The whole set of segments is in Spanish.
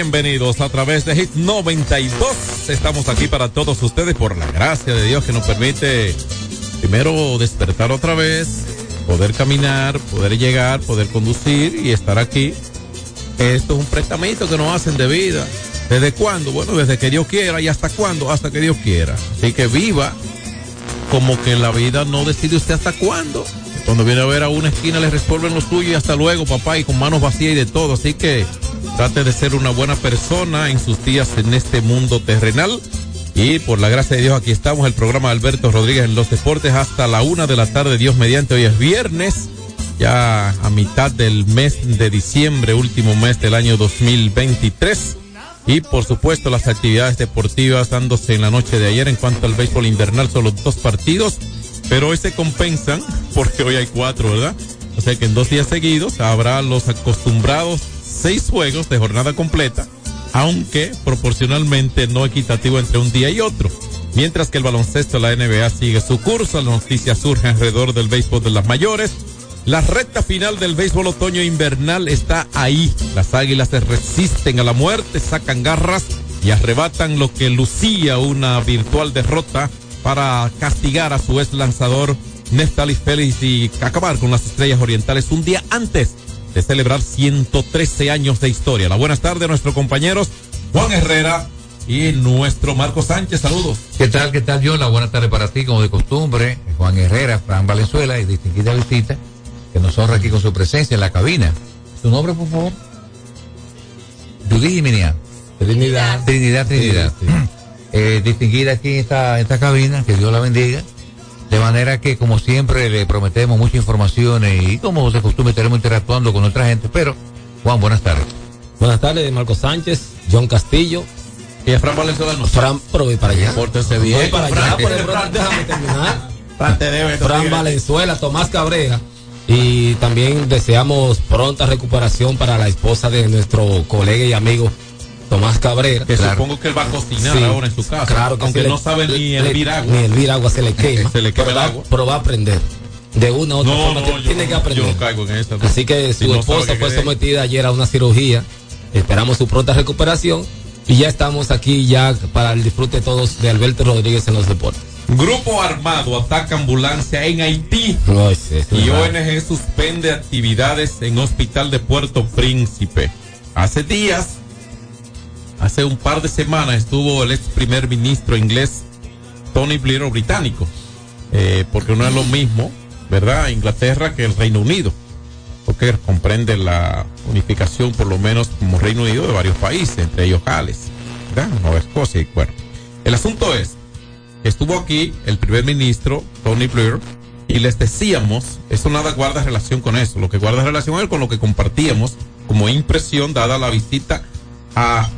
Bienvenidos a través de Hit 92. Estamos aquí para todos ustedes por la gracia de Dios que nos permite primero despertar otra vez, poder caminar, poder llegar, poder conducir y estar aquí. Esto es un prestamito que nos hacen de vida. ¿Desde cuándo? Bueno, desde que Dios quiera. ¿Y hasta cuándo? Hasta que Dios quiera. Así que viva como que la vida no decide usted hasta cuándo. Cuando viene a ver a una esquina le resuelven lo suyo y hasta luego, papá, y con manos vacías y de todo. Así que trate de ser una buena persona en sus días en este mundo terrenal. Y por la gracia de Dios, aquí estamos, el programa de Alberto Rodríguez en los deportes hasta la una de la tarde, Dios mediante. Hoy es viernes, ya a mitad del mes de diciembre, último mes del año 2023. Y por supuesto las actividades deportivas dándose en la noche de ayer en cuanto al béisbol invernal, solo dos partidos, pero hoy se compensan porque hoy hay cuatro, ¿verdad? O sea que en dos días seguidos habrá los acostumbrados seis juegos de jornada completa, aunque proporcionalmente no equitativo entre un día y otro. Mientras que el baloncesto de la NBA sigue su curso, la noticia surge alrededor del béisbol de las mayores. La recta final del béisbol otoño invernal está ahí. Las águilas se resisten a la muerte, sacan garras y arrebatan lo que lucía una virtual derrota para castigar a su ex lanzador Neftali Félix y acabar con las estrellas orientales un día antes de celebrar 113 años de historia. La buenas tardes a nuestros compañeros Juan Herrera y nuestro Marco Sánchez. Saludos. ¿Qué tal, qué tal, John? La buena tarde para ti, como de costumbre. Juan Herrera, Fran Valenzuela y distinguida visita que nos honra aquí con su presencia en la cabina. ¿Tu nombre, por favor? Judith Jiminian. Trinidad. Trinidad, Trinidad. Eh, distinguida aquí en esta, en esta cabina, que Dios la bendiga. De manera que, como siempre, le prometemos muchas informaciones y, como de costumbre, estaremos interactuando con otra gente. Pero, Juan, buenas tardes. Buenas tardes, Marco Sánchez, John Castillo. Y a Fran Valenzuela. Fran, pero voy para allá. Pórtese bien. Voy para allá, por el Fran. déjame terminar. Fran te debe. Fran todavía. Valenzuela, Tomás Cabrera. Y también deseamos pronta recuperación para la esposa de nuestro colega y amigo Tomás Cabrera. Que supongo que él va a cocinar Sí, ahora en su casa. Claro, que aunque le- no sabe ni hervir agua. Ni hervir agua se le quema. Se le quema pero, el va- agua. pero va a aprender. de una u otra No, forma no, tiene- yo tiene que aprender. yo no caigo en no. Así que su esposa fue sometida ayer a una cirugía. Esperamos su pronta recuperación y ya estamos aquí ya para el disfrute de todos de Alberto Rodríguez en los deportes. Grupo armado ataca ambulancia en Haití. No, es- es Y verdad. ONG suspende actividades en Hospital de Puerto Príncipe. Hace días, hace un par de semanas, estuvo el ex primer ministro inglés Tony Blair británico. Eh, porque no es lo mismo, ¿verdad? Inglaterra que el Reino Unido. Porque comprende la unificación, por lo menos como Reino Unido, de varios países, entre ellos Gales, ¿verdad? Nueva Escocia. Y bueno, el asunto es estuvo aquí el primer ministro Tony Blair y les decíamos, eso nada guarda relación con eso, lo que guarda relación es con lo que compartíamos como impresión dada la visita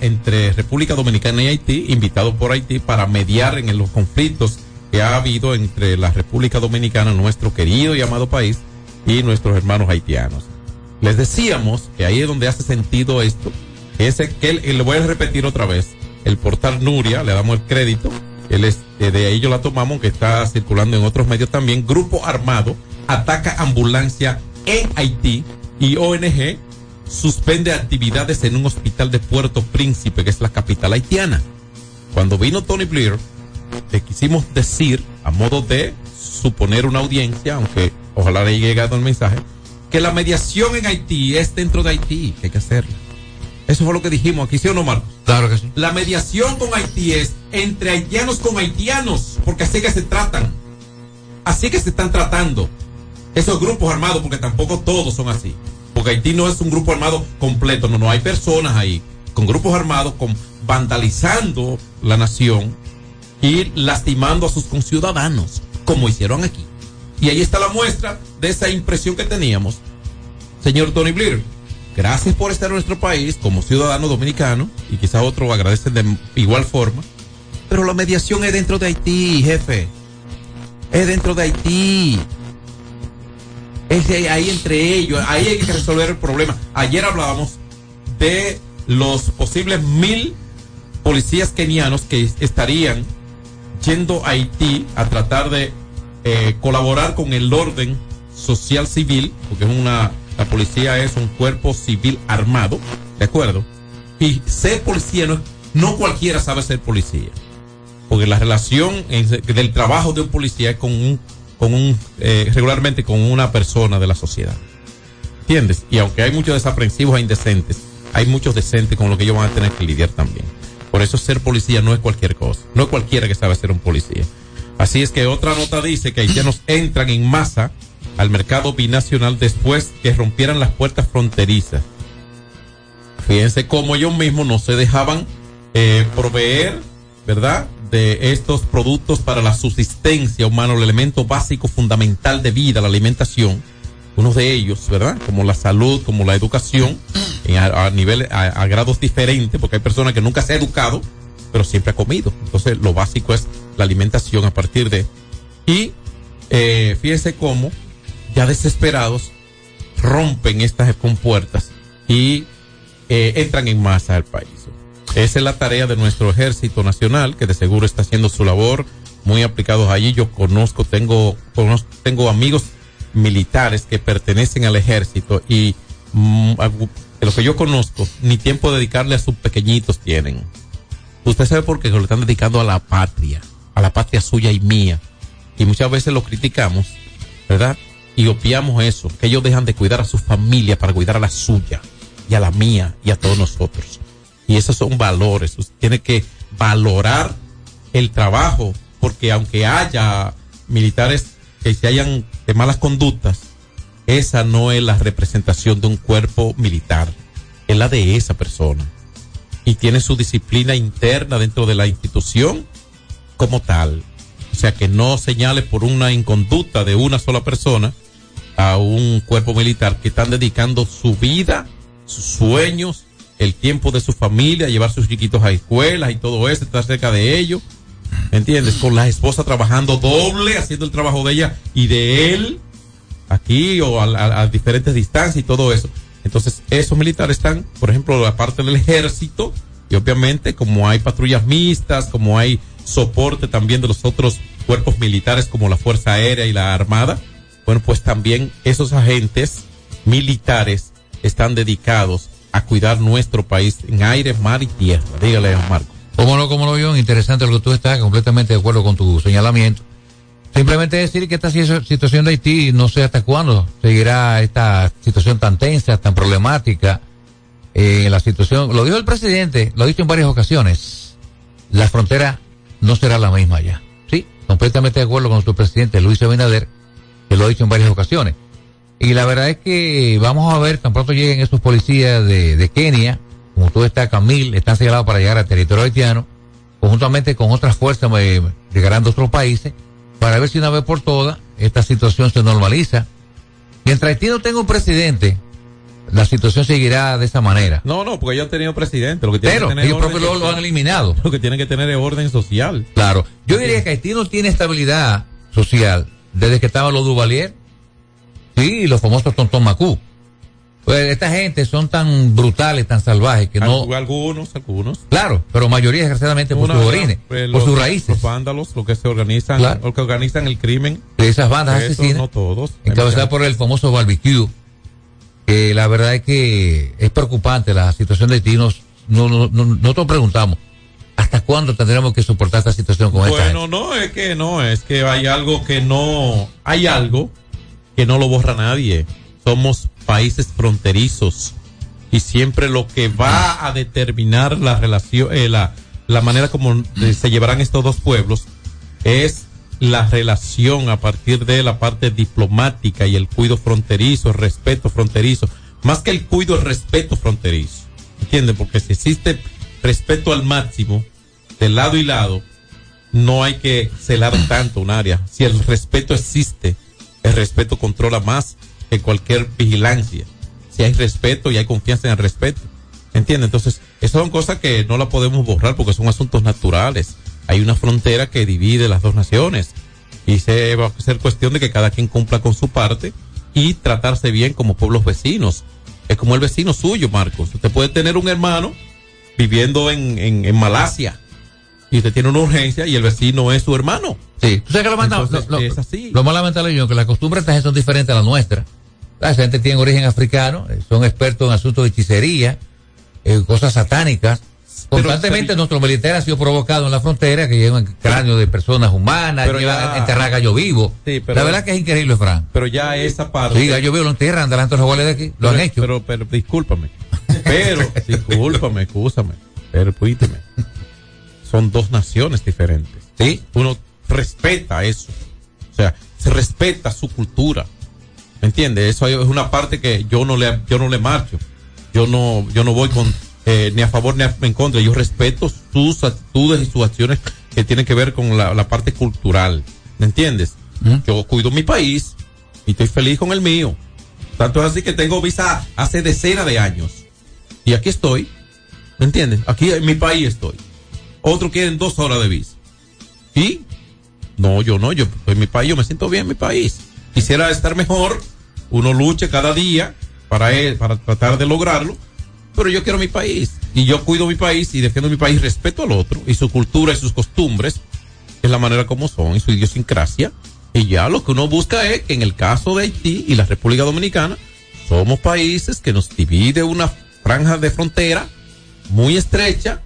entre República Dominicana y Haití, invitado por Haití para mediar en los conflictos que ha habido entre la República Dominicana, nuestro querido y amado país, y nuestros hermanos haitianos. Les decíamos que ahí es donde hace sentido esto, ese que él, voy a repetir otra vez, el portal Nuria, le damos el crédito, eh, de ahí yo la tomamos, que está circulando en otros medios también, grupo armado ataca ambulancia en Haití y ONG suspende actividades en un hospital de Puerto Príncipe, que es la capital haitiana. Cuando vino Tony Blair, le quisimos decir, a modo de suponer una audiencia, aunque ojalá le haya llegado el mensaje, que la mediación en Haití es dentro de Haití, que hay que hacerla. Eso fue lo que dijimos aquí, ¿sí o no, Marcos? Claro que sí. La mediación con Haití es entre haitianos con haitianos, porque así que se tratan. Así que se están tratando. Esos grupos armados, porque tampoco todos son así. Porque Haití no es un grupo armado completo, no, no, hay personas ahí con grupos armados, con vandalizando la nación y lastimando a sus conciudadanos, como hicieron aquí. Y ahí está la muestra de esa impresión que teníamos. Señor Tony Blair, gracias por estar en nuestro país como ciudadano dominicano y quizás otro agradecen de igual forma. Pero la mediación es dentro de Haití, jefe. Es dentro de Haití. Es de ahí entre ellos. Ahí hay que resolver el problema. Ayer hablábamos de los posibles mil policías kenianos que estarían yendo a Haití a tratar de eh, colaborar con el orden social civil, porque es una, la policía es un cuerpo civil armado, ¿de acuerdo? Y ser policía no, no cualquiera sabe ser policía, porque la relación del trabajo de un policía es con un, eh, regularmente con una persona de la sociedad. ¿Entiendes? Y aunque hay muchos desaprensivos e indecentes, hay muchos decentes con lo que ellos van a tener que lidiar también. Por eso ser policía no es cualquier cosa. No es cualquiera que sabe ser un policía. Así es que otra nota dice que haitianos entran en masa al mercado binacional después que rompieran las puertas fronterizas. Fíjense cómo ellos mismos no se dejaban eh, proveer, ¿verdad? De estos productos para la subsistencia humana, el elemento básico fundamental de vida, la alimentación. Uno de ellos, ¿verdad? Como la salud, como la educación, en a, nivel, a grados diferentes, porque hay personas que nunca se ha educado, pero siempre ha comido. Entonces, lo básico es la alimentación a partir de. Y eh, fíjense cómo, ya desesperados, rompen estas compuertas y eh, entran en masa al país. Esa es la tarea de nuestro ejército nacional, que de seguro está haciendo su labor, muy aplicados allí. Yo conozco, tengo, conozco, tengo amigos militares que pertenecen al ejército y mm, de lo que yo conozco, ni tiempo de dedicarle a sus pequeñitos tienen. Usted sabe por qué lo están dedicando a la patria, a la patria suya y mía. Y muchas veces lo criticamos, ¿verdad? Y obviamos eso, que ellos dejan de cuidar a su familia para cuidar a la suya y a la mía y a todos nosotros. Y esos son valores. Usted tiene que valorar el trabajo, porque aunque haya militares que se hayan de malas conductas, esa no es la representación de un cuerpo militar, es la de esa persona. Y tiene su disciplina interna dentro de la institución como tal. O sea, que no señale por una inconducta de una sola persona a un cuerpo militar que están dedicando su vida, sus sueños, el tiempo de su familia, llevar sus chiquitos a escuelas y todo eso, estar cerca de ellos. ¿Entiendes? Con la esposa trabajando doble, haciendo el trabajo de ella y de él, aquí o a, a, a diferentes distancias y todo eso. Entonces, esos militares están, por ejemplo, la parte del ejército, y obviamente, como hay patrullas mixtas, como hay soporte también de los otros cuerpos militares, como la Fuerza Aérea y la Armada, Bueno, pues también esos agentes militares están dedicados a cuidar nuestro país en aire, mar y tierra. Dígale, Marco. ¿Cómo no, cómo no, John? Interesante lo que tú estás, completamente de acuerdo con tu señalamiento. Simplemente decir que esta si- situación de Haití, no sé hasta cuándo seguirá esta situación tan tensa, tan problemática. Eh, la situación, lo dijo el presidente, lo ha dicho en varias ocasiones, la frontera no será la misma ya. Sí, completamente de acuerdo con su presidente Luis Abinader, que lo ha dicho en varias ocasiones. Y la verdad es que vamos a ver, tan pronto lleguen esos policías de, de Kenia, como tú estás, Camil, están señalados para llegar al territorio haitiano, conjuntamente con otras fuerzas eh, llegarán de otros países, para ver si una vez por todas esta situación se normaliza. Mientras Haití no tenga un presidente, la situación seguirá de esa manera. No, no, porque ellos han tenido presidente. Lo que tienen Pero que tener ellos propios lo, lo han eliminado. Lo que tienen que tener es orden social. Claro. Yo diría que Haití no tiene estabilidad social desde que estaban los Duvalier. Sí, los famosos Tontón Macú. Pues esta gente son tan brutales, tan salvajes que no. Algu- Algunos, algunos. Claro, pero mayoría desgraciadamente por sus orígenes, pues, por los- sus raíces. Los vándalos, los que se organizan, Claro. los que organizan el crimen. de esas bandas Esos asesinas. no todos. encabezada por el famoso barbecue, que la verdad es que es preocupante la situación de Haití. Nos, no, no- no- nosotros preguntamos, ¿hasta cuándo tendremos que soportar esta situación con esta Bueno, no, es que no, es que hay algo que no, hay algo que no lo borra nadie. Somos países fronterizos y siempre lo que va a determinar la relación, eh, la, la manera como eh, se llevarán estos dos pueblos es la relación a partir de la parte diplomática y el cuido fronterizo, el respeto fronterizo, más que el cuido, el respeto fronterizo. ¿Entienden? Porque si existe respeto al máximo, de lado y lado, no hay que celar tanto un área. Si el respeto existe, el respeto controla más que cualquier vigilancia. Si hay respeto y hay confianza en el respeto. ¿Entiende? Entonces, esas son cosas que no la podemos borrar porque son asuntos naturales. Hay una frontera que divide las dos naciones. Y se va a ser cuestión de que cada quien cumpla con su parte y tratarse bien como pueblos vecinos. Es como el vecino suyo, Marcos. Usted puede tener un hermano viviendo en, en, en Malasia y usted tiene una urgencia y el vecino es su hermano. Sí, tú sabes que lo, manda- Entonces, lo- lo- es así. lo más lamentable yo que las costumbres de esta gente son diferentes a las nuestras. La gente tiene origen africano, eh, son expertos en asuntos de hechicería, en cosas satánicas. Constantemente pero- nuestro militar ha sido provocado en la frontera, que llevan cráneos de personas humanas, Pero llevan ya- a enterrar gallo vivo. Sí, pero- la verdad que es increíble, Fran. Pero ya esa parte. Sí, gallo vivo lo enterran delante de los iguales de aquí, lo han hecho. Pero, pero, discúlpame. Pero, discúlpame, escúchame. Pero, cuídeme. Son dos naciones diferentes. sí, Uno respeta eso. O sea, se respeta su cultura. ¿Me entiendes? Eso es una parte que yo no le, yo no le marcho. Yo no, yo no voy con, eh, ni a favor ni a- en contra. Yo respeto sus actitudes y sus acciones que tienen que ver con la, la parte cultural. ¿Me entiendes? Ujú. Yo cuido mi país y estoy feliz con el mío. Tanto es así que tengo visa hace decenas de años. Y aquí estoy. ¿Me entiendes? Aquí en mi país estoy. Otros quieren dos horas de visa. ¿Y? No, yo no. Yo en mi país, yo me siento bien en mi país. Quisiera estar mejor. Uno lucha cada día para, para tratar de lograrlo. Pero yo quiero mi país. Y yo cuido mi país y defiendo mi país. Respeto al otro y su cultura y sus costumbres. Es la manera como son y su idiosincrasia. Y ya lo que uno busca es que en el caso de Haití y la República Dominicana, somos países que nos divide una franja de frontera muy estrecha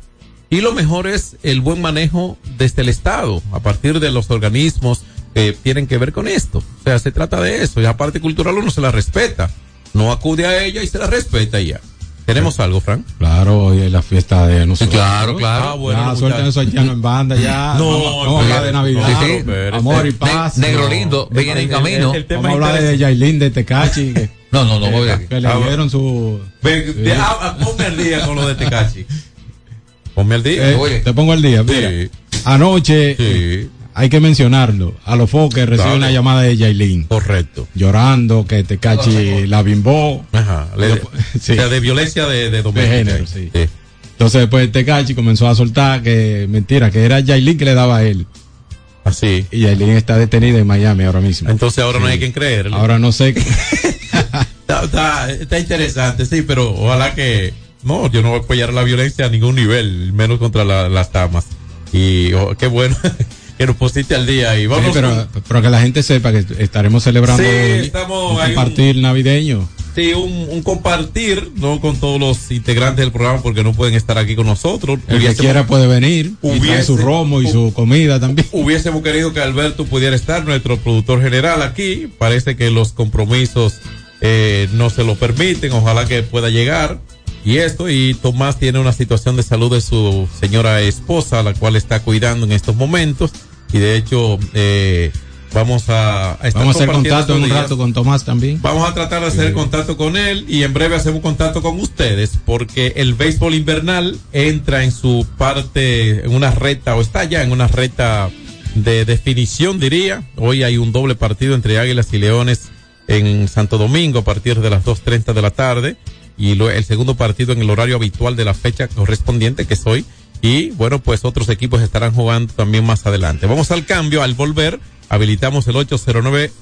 y lo mejor es el buen manejo desde el Estado, a partir de los organismos que tienen que ver con esto. O sea, se trata de eso. Y aparte cultural uno se la respeta. No acude a ella y se la respeta ya. ¿Tenemos algo, Frank? Claro, hoy es la fiesta de nosotros. claro, claro. Ah, bueno, ya, suelten esos haitianos en banda, ya. No, a hablar de Navidad. Sí, sí. Amor y paz. Ne- negro No. lindo, viene en el- camino. el- el Vamos a hablar de. Yailin, de Tecachi, que, no, no, no, voy que, que le dieron su... Ven, de- ah, ah, ponme día con lo de Tecachi. Ponme al día. Eh, Oye. te pongo el día. Mira, Sí. anoche, Sí. hay que mencionarlo, a los foques recibe Dale. una llamada de Yailin, Correcto. llorando que Tecachi la bimbó. Ajá. Le- Lo- sí. O sea, de violencia de, de doméstica. género, sí. Entonces después Tecachi comenzó a soltar que mentira, que era Yailin que le daba a él. Así. Y Yailin está detenida en Miami ahora mismo. Entonces ahora no hay quien creerle. Ahora no sé. Está, está- está interesante, sí, pero ojalá que. No, yo no voy a apoyar la violencia a ningún nivel, menos contra la- las damas. Y oh, qué bueno. que nos pusiste al día. Sí, Vamos pero, que la gente sepa que estaremos celebrando Sí, hoy estamos un compartir navideño. Sí, un, un compartir, no con todos los integrantes del programa porque no pueden estar aquí con nosotros. El que quiera puede venir y hubiese- su romo y su comida también. Hubiésemos querido que Alberto pudiera estar, nuestro productor general aquí. Parece que los compromisos eh, no se lo permiten. Ojalá que pueda llegar. Y esto, y Tomás tiene una situación de salud de su señora esposa, la cual está cuidando en estos momentos. Y de hecho, eh, vamos a, a estar Vamos a hacer contacto en un rato con Tomás también. Vamos a tratar de hacer contacto con él y en breve hacemos contacto con ustedes porque el béisbol invernal entra en su parte, en una recta o está ya en una recta de definición diría. Hoy hay un doble partido entre Águilas y Leones en Santo Domingo a partir de las 2.30 de la tarde y lo- el segundo partido en el horario habitual de la fecha correspondiente que es hoy. Y bueno, pues otros equipos estarán jugando también más adelante. Vamos al cambio, al volver, habilitamos el 809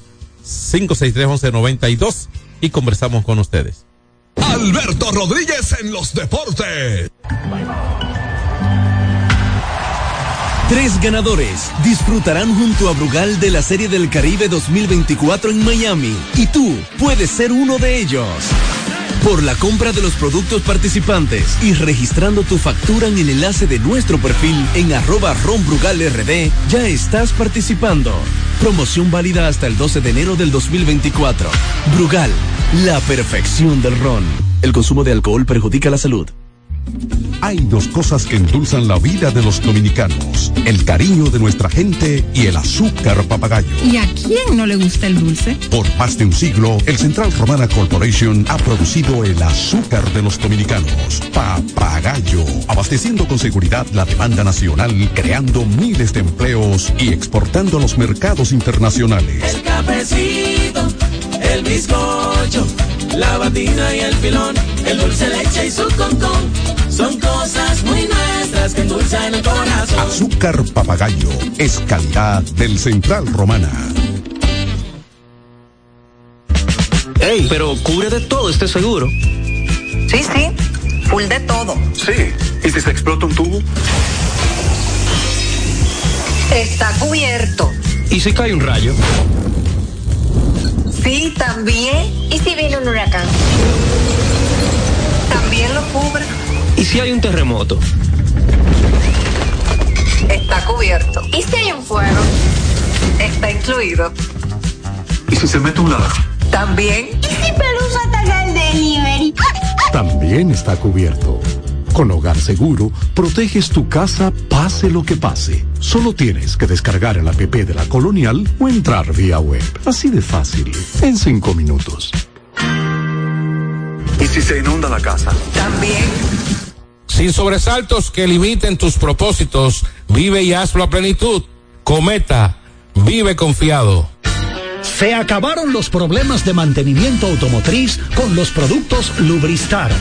563-1192 y conversamos con ustedes. Alberto Rodríguez en los deportes. Tres ganadores disfrutarán junto a Brugal de la Serie del Caribe 2024 en Miami y tú puedes ser uno de ellos. Por la compra de los productos participantes y registrando tu factura en el enlace de nuestro perfil en arroba ronbrugalrd, ya estás participando. Promoción válida hasta el 12 de enero del 2024. Brugal, la perfección del ron. El consumo de alcohol perjudica la salud. Hay dos cosas que endulzan la vida de los dominicanos, el cariño de nuestra gente y el azúcar papagayo. ¿Y a quién no le gusta el dulce? Por más de un siglo, el Central Romana Corporation ha producido el azúcar de los dominicanos, papagayo, abasteciendo con seguridad la demanda nacional, creando miles de empleos y exportando a los mercados internacionales. El cafecito, el bizcocho, la batina y el filón, el dulce leche y su concón. Son cosas muy nuestras que endulzan el corazón. Azúcar papagayo es calidad del Central Romana. Ey, pero cubre de todo este seguro. Sí, sí, full de todo. Sí. ¿Y si se explota un tubo? Está cubierto. ¿Y si cae un rayo? Sí, también. ¿Y si viene un huracán? También lo cubre. ¿Y si hay un terremoto? Está cubierto. ¿Y si hay un fuego? Está incluido. ¿Y si se mete un ladrón? También. ¿Y si Pelusa ataca el delivery? También está cubierto. Con Hogar Seguro, proteges tu casa pase lo que pase. Solo tienes que descargar el app de la Colonial o entrar vía web. Así de fácil, en cinco minutos. ¿Y si se inunda la casa? También. Sin sobresaltos que limiten tus propósitos, vive y hazlo a plenitud. Cometa, vive confiado. Se acabaron los problemas de mantenimiento automotriz con los productos Lubristar.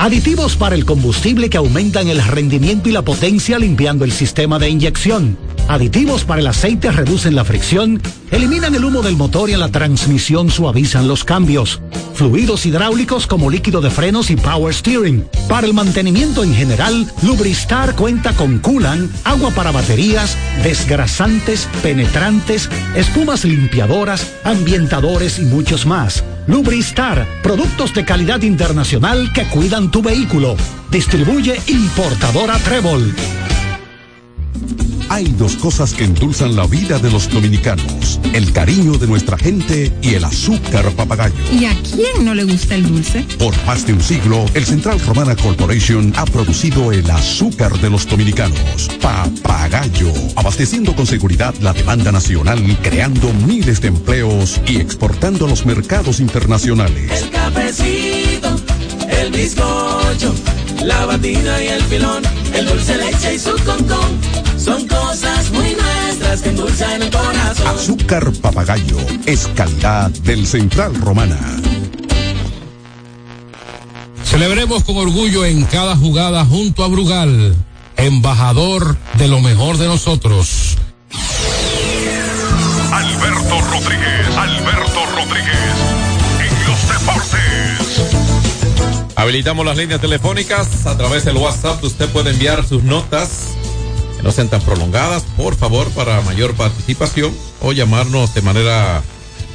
Aditivos para el combustible que aumentan el rendimiento y la potencia limpiando el sistema de inyección. Aditivos para el aceite reducen la fricción, eliminan el humo del motor y en la transmisión suavizan los cambios. Fluidos hidráulicos como líquido de frenos y power steering. Para el mantenimiento en general, Lubristar cuenta con coolant, agua para baterías, desgrasantes, penetrantes, espumas limpiadoras, ambientadores y muchos más. Lubristar, productos de calidad internacional que cuidan tu vehículo. Distribuye importadora Trébol. Hay dos cosas que endulzan la vida de los dominicanos, el cariño de nuestra gente y el azúcar papagayo. ¿Y a quién no le gusta el dulce? Por más de un siglo, el Central Romana Corporation ha producido el azúcar de los dominicanos, papagayo, abasteciendo con seguridad la demanda nacional, creando miles de empleos y exportando a los mercados internacionales. El cafecito, el bizcocho, la batina y el filón, el dulce leche y su concón. Son cosas muy nuestras que endulzan el corazón. Azúcar papagayo es calidad del Central Romana. Celebremos con orgullo en cada jugada junto a Brugal, embajador de lo mejor de nosotros. Alberto Rodríguez, Alberto Rodríguez, en los deportes. Habilitamos las líneas telefónicas a través del WhatsApp. Usted puede enviar sus notas que no sean tan prolongadas, por favor, para mayor participación o llamarnos de manera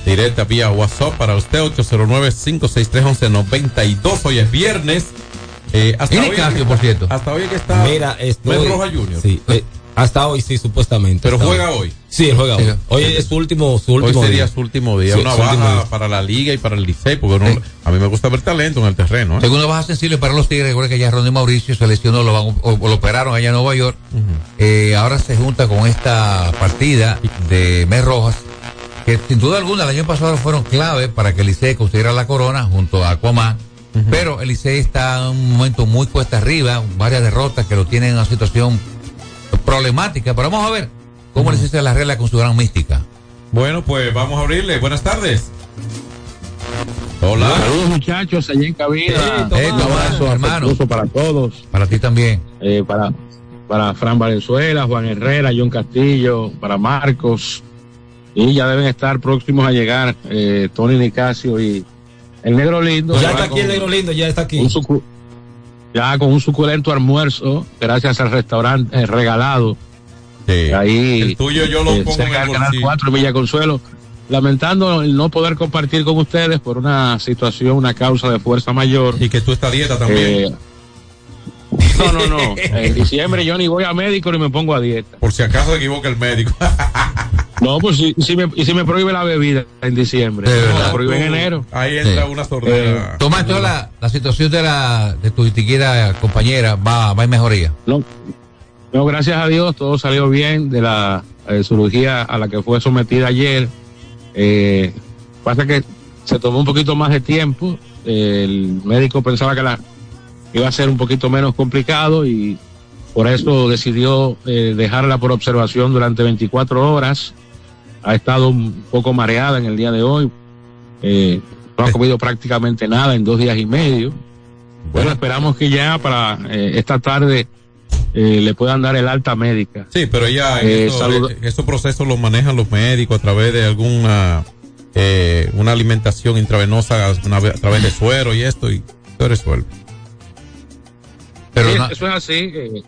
directa vía WhatsApp para usted 809-563-1192. Hoy es viernes. Eh, hasta, Y hoy, Nicasio, por cierto. hasta hoy que está Mira, estoy- Roja Junior. Sí, eh, hasta hoy sí, supuestamente. Pero juega hoy. Sí, él juega hoy. Sí. Hoy es su último, su último Hoy sería día. su último día. Sí, una baja día. para la liga y para el Licey, porque uno- Sí. a mí me gusta ver talento en el terreno. ¿eh? Segunda baja sensible para los Tigres. Recuerda que ya Ronnie Mauricio se lesionó, lo, van- o- o lo operaron allá en Nueva York. Eh, ahora se junta con esta partida de Mes Rojas, que sin duda alguna el año pasado fueron clave para que el Licey consiguiera la corona junto a Aquaman. Pero el Licey está en un momento muy cuesta arriba, varias derrotas que lo tienen en una situación problemática. Pero vamos a ver cómo Licey se la regla con su gran mística. Bueno, pues vamos a abrirle. Buenas tardes. Hola. Saludos muchachos allá en cabina. Un abrazo hermano. para todos. Para ti también. Eh, para, para Fran Valenzuela, Juan Herrera, John Castillo, para Marcos. Y ya deben estar próximos a llegar eh, Tony Nicasio y el Negro Lindo. Ya está aquí el negro lindo, ya está aquí. un ya con un suculento almuerzo, gracias al restaurante eh, regalado. Ahí, El tuyo yo lo eh, pongo en el Canal bolsillo. 4 en Villa Consuelo. Lamentando el no poder compartir con ustedes por una situación, una causa de fuerza mayor. Y que tú estás dieta también. Eh, no, no, no. En diciembre yo ni voy a médico ni me pongo a dieta. Por si acaso se equivoca el médico. No, pues si, si me, y si me prohíbe la bebida en diciembre. Verdad. prohíbe en enero. Ahí entra Sí. una sordera. Tomás, entonces la, la situación de la de tu querida compañera va, va en mejoría. No, no, gracias a Dios todo salió bien de la eh, cirugía a la que fue sometida ayer. Eh, pasa que se tomó un poquito más de tiempo. Eh, el médico pensaba que la iba a ser un poquito menos complicado y por eso decidió eh, dejarla por observación durante 24 horas. Ha estado un poco mareada en el día de hoy. Eh, no ha comido prácticamente nada en dos días y medio. Bueno, esperamos que ya para eh, esta tarde le puedan dar el alta médica. Sí, pero ya esos procesos los manejan los médicos a través de alguna eh, una alimentación intravenosa a través de suero y esto y se resuelve. Pero Sí, no- eso es así. eh,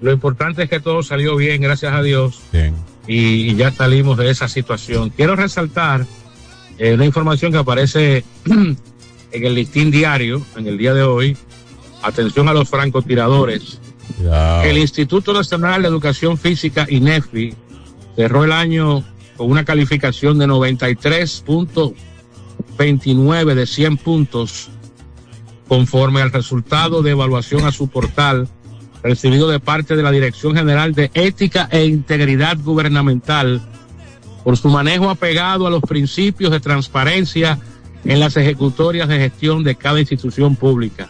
lo importante es que todo salió bien, gracias a Dios. Bien. Y, y ya salimos de esa situación. Quiero resaltar eh, una información que aparece en el listín diario, en el día de hoy. Atención a los francotiradores. El Instituto Nacional de Educación Física, INEFI, cerró el año con una calificación de 93.29 de 100 puntos, conforme al resultado de evaluación a su portal recibido de parte de la Dirección General de Ética e Integridad Gubernamental por su manejo apegado a los principios de transparencia en las ejecutorias de gestión de cada institución pública.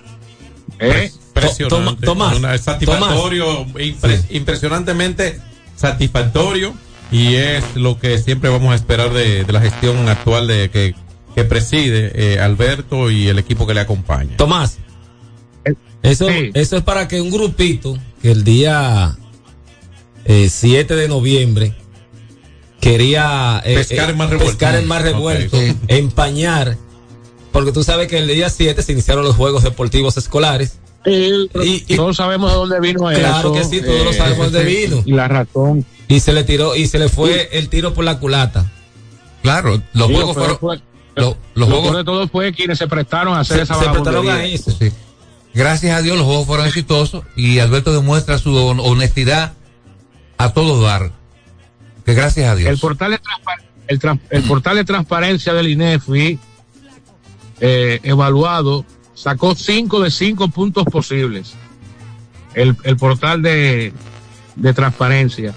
¿Eh? Impresionante. Tomás, Una- es satisfactorio, impre- impresionantemente satisfactorio y es lo que siempre vamos a esperar de, de la gestión actual de que, que preside eh, Alberto y el equipo que le acompaña. Tomás, eso, eso es para que un grupito que el día eh, 7 de noviembre quería eh, Pescar eh, en Mar Revuelto. pescar en Mar Ok. Revuelto, empañar, porque tú sabes que el día 7 se iniciaron los Juegos Deportivos Escolares. Y, todos sabemos de dónde vino eso. Claro que sí, todos lo sabemos de vino. Y la razón. Y se le tiró, y se le fue el tiro por la culata. Claro, los Sí, juegos fueron. Lo- los lo juegos de todo fue quienes se prestaron a hacer Se- esa se prestaron vagabundería. a eso. Sí. Gracias a Dios los juegos fueron exitosos y Alberto demuestra su hon- honestidad a todos dar. Que gracias a Dios. El portal de, el, el portal de transparencia del INEFI, eh, evaluado, sacó cinco de cinco puntos posibles. El, el portal de, de transparencia.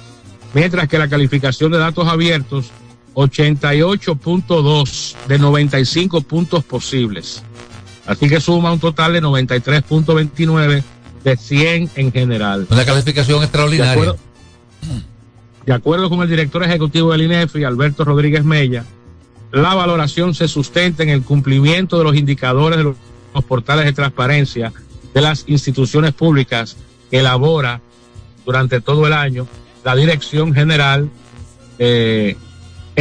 Mientras que la calificación de datos abiertos, 88.2 de 95 puntos posibles. Así que suma un total de 93.29 de 100 en general. Una calificación extraordinaria. De acuerdo, de acuerdo con el director ejecutivo del INEFI, Alberto Rodríguez Mella, la valoración se sustenta en el cumplimiento de los indicadores de los, los portales de transparencia de las instituciones públicas que elabora durante todo el año la Dirección General de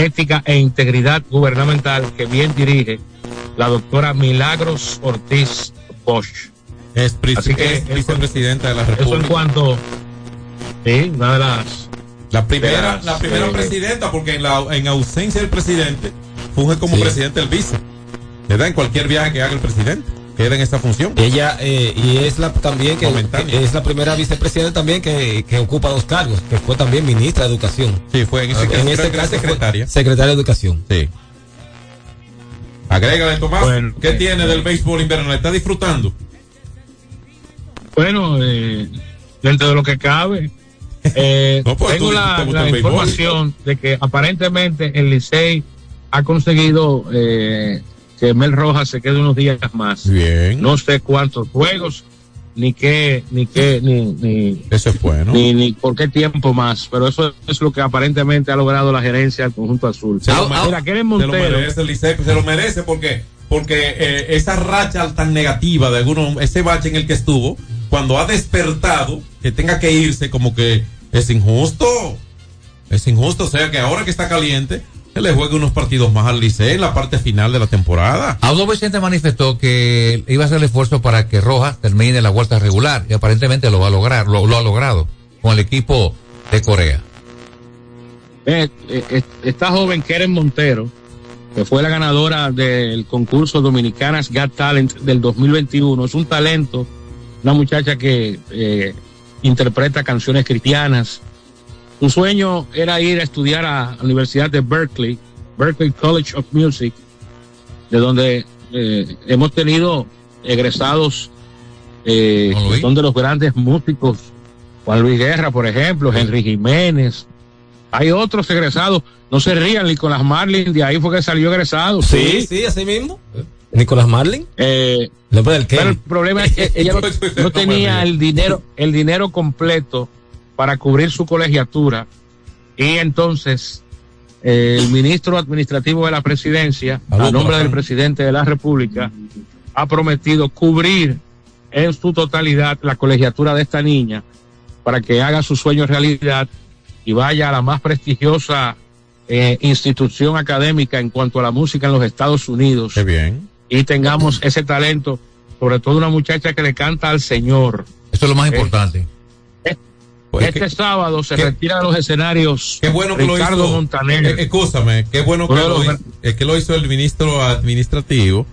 Ética e Integridad Gubernamental que bien dirige la doctora Milagros Ortiz Bosch. Es, Así que es vicepresidenta de la Eso en República. cuanto Sí, una de las. La primera, las, la primera eh, presidenta, porque en, la, en ausencia del presidente, funge como Sí. presidente el vice. ¿Verdad? En cualquier viaje que haga el presidente, queda en esa función. Ella, eh, y es la también que, que es la primera vicepresidenta también que, que ocupa dos cargos, que fue también ministra de Educación. Sí, fue en ese caso, en este caso fue secretaria. secretaria de Educación. Sí. Agrégale, Tomás. Bueno, ¿Qué tiene del béisbol invernal? ¿Está disfrutando? Bueno, eh, dentro de lo que cabe, eh, No, pues, tengo tú- la, la béisbol. información de que aparentemente el Licey ha conseguido eh, que Mel Rojas se quede unos días más. Bien. No sé cuántos juegos, ni qué, ni qué, ni, ni, Eso es bueno. ni, ni por qué tiempo más, pero eso es lo que aparentemente ha logrado la gerencia del conjunto azul. Se lo, Mira, se lo Montero, merece el Licey, se lo merece porque porque eh, esa racha tan negativa de alguno, ese bache en el que estuvo, cuando ha despertado, que tenga que irse, como que es injusto. Es injusto, o sea que ahora que está caliente, le juegue unos partidos más al Licey en la parte final de la temporada. Audo Vicente manifestó que iba a hacer el esfuerzo para que Rojas termine la vuelta regular y aparentemente lo va a lograr, lo, lo ha logrado con el equipo de Corea. eh, eh, esta joven Keren Montero, que fue la ganadora del concurso Dominicanas Got Talent del 2021, es un talento, una muchacha que eh, interpreta canciones cristianas. Su sueño era ir a estudiar a la Universidad de Berkeley, Berkeley College of Music, de donde eh, hemos tenido egresados eh, que son de los grandes músicos, Juan Luis Guerra, por ejemplo, Henry Jiménez. Hay otros egresados, no se rían ni con las Marlins, de ahí fue que salió egresado. Sí, sí, así mismo. Nicolás Marlin. Eh, del pero el problema es que ella no, no tenía el dinero, el dinero completo para cubrir su colegiatura y entonces eh, el ministro administrativo de la presidencia, a nombre del presidente de la República, ha prometido cubrir en su totalidad la colegiatura de esta niña para que haga su sueño realidad y vaya a la más prestigiosa eh, institución académica en cuanto a la música en los Estados Unidos Qué bien. y tengamos ese talento, sobre todo una muchacha que le canta al Señor. Eso es lo más Eh, importante. Pues este que- sábado se retira de los escenarios Qué bueno que Ricardo lo hizo. Montaner. Eh, escúchame, qué bueno que lo, eh, que lo hizo el ministro administrativo,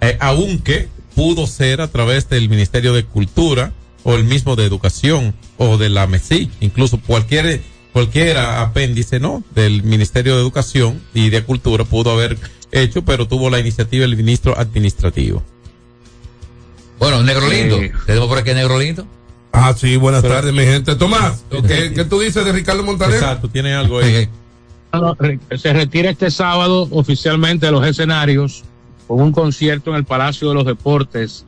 eh, aunque pudo ser a través del Ministerio de Cultura o el mismo de Educación o de la MESI, incluso cualquier cualquiera apéndice, ¿no? Del Ministerio de Educación y de Cultura pudo haber hecho, pero tuvo la iniciativa el ministro administrativo. Bueno, Negro Lindo. Eh. Tenemos por aquí a Negro Lindo. Ah, sí, buenas tardes, mi gente. Tomás, ¿qué, qué tú dices de Ricardo Montaner? Exacto, tiene algo ahí. Eh, se retira este sábado oficialmente de los escenarios con un concierto en el Palacio de los Deportes,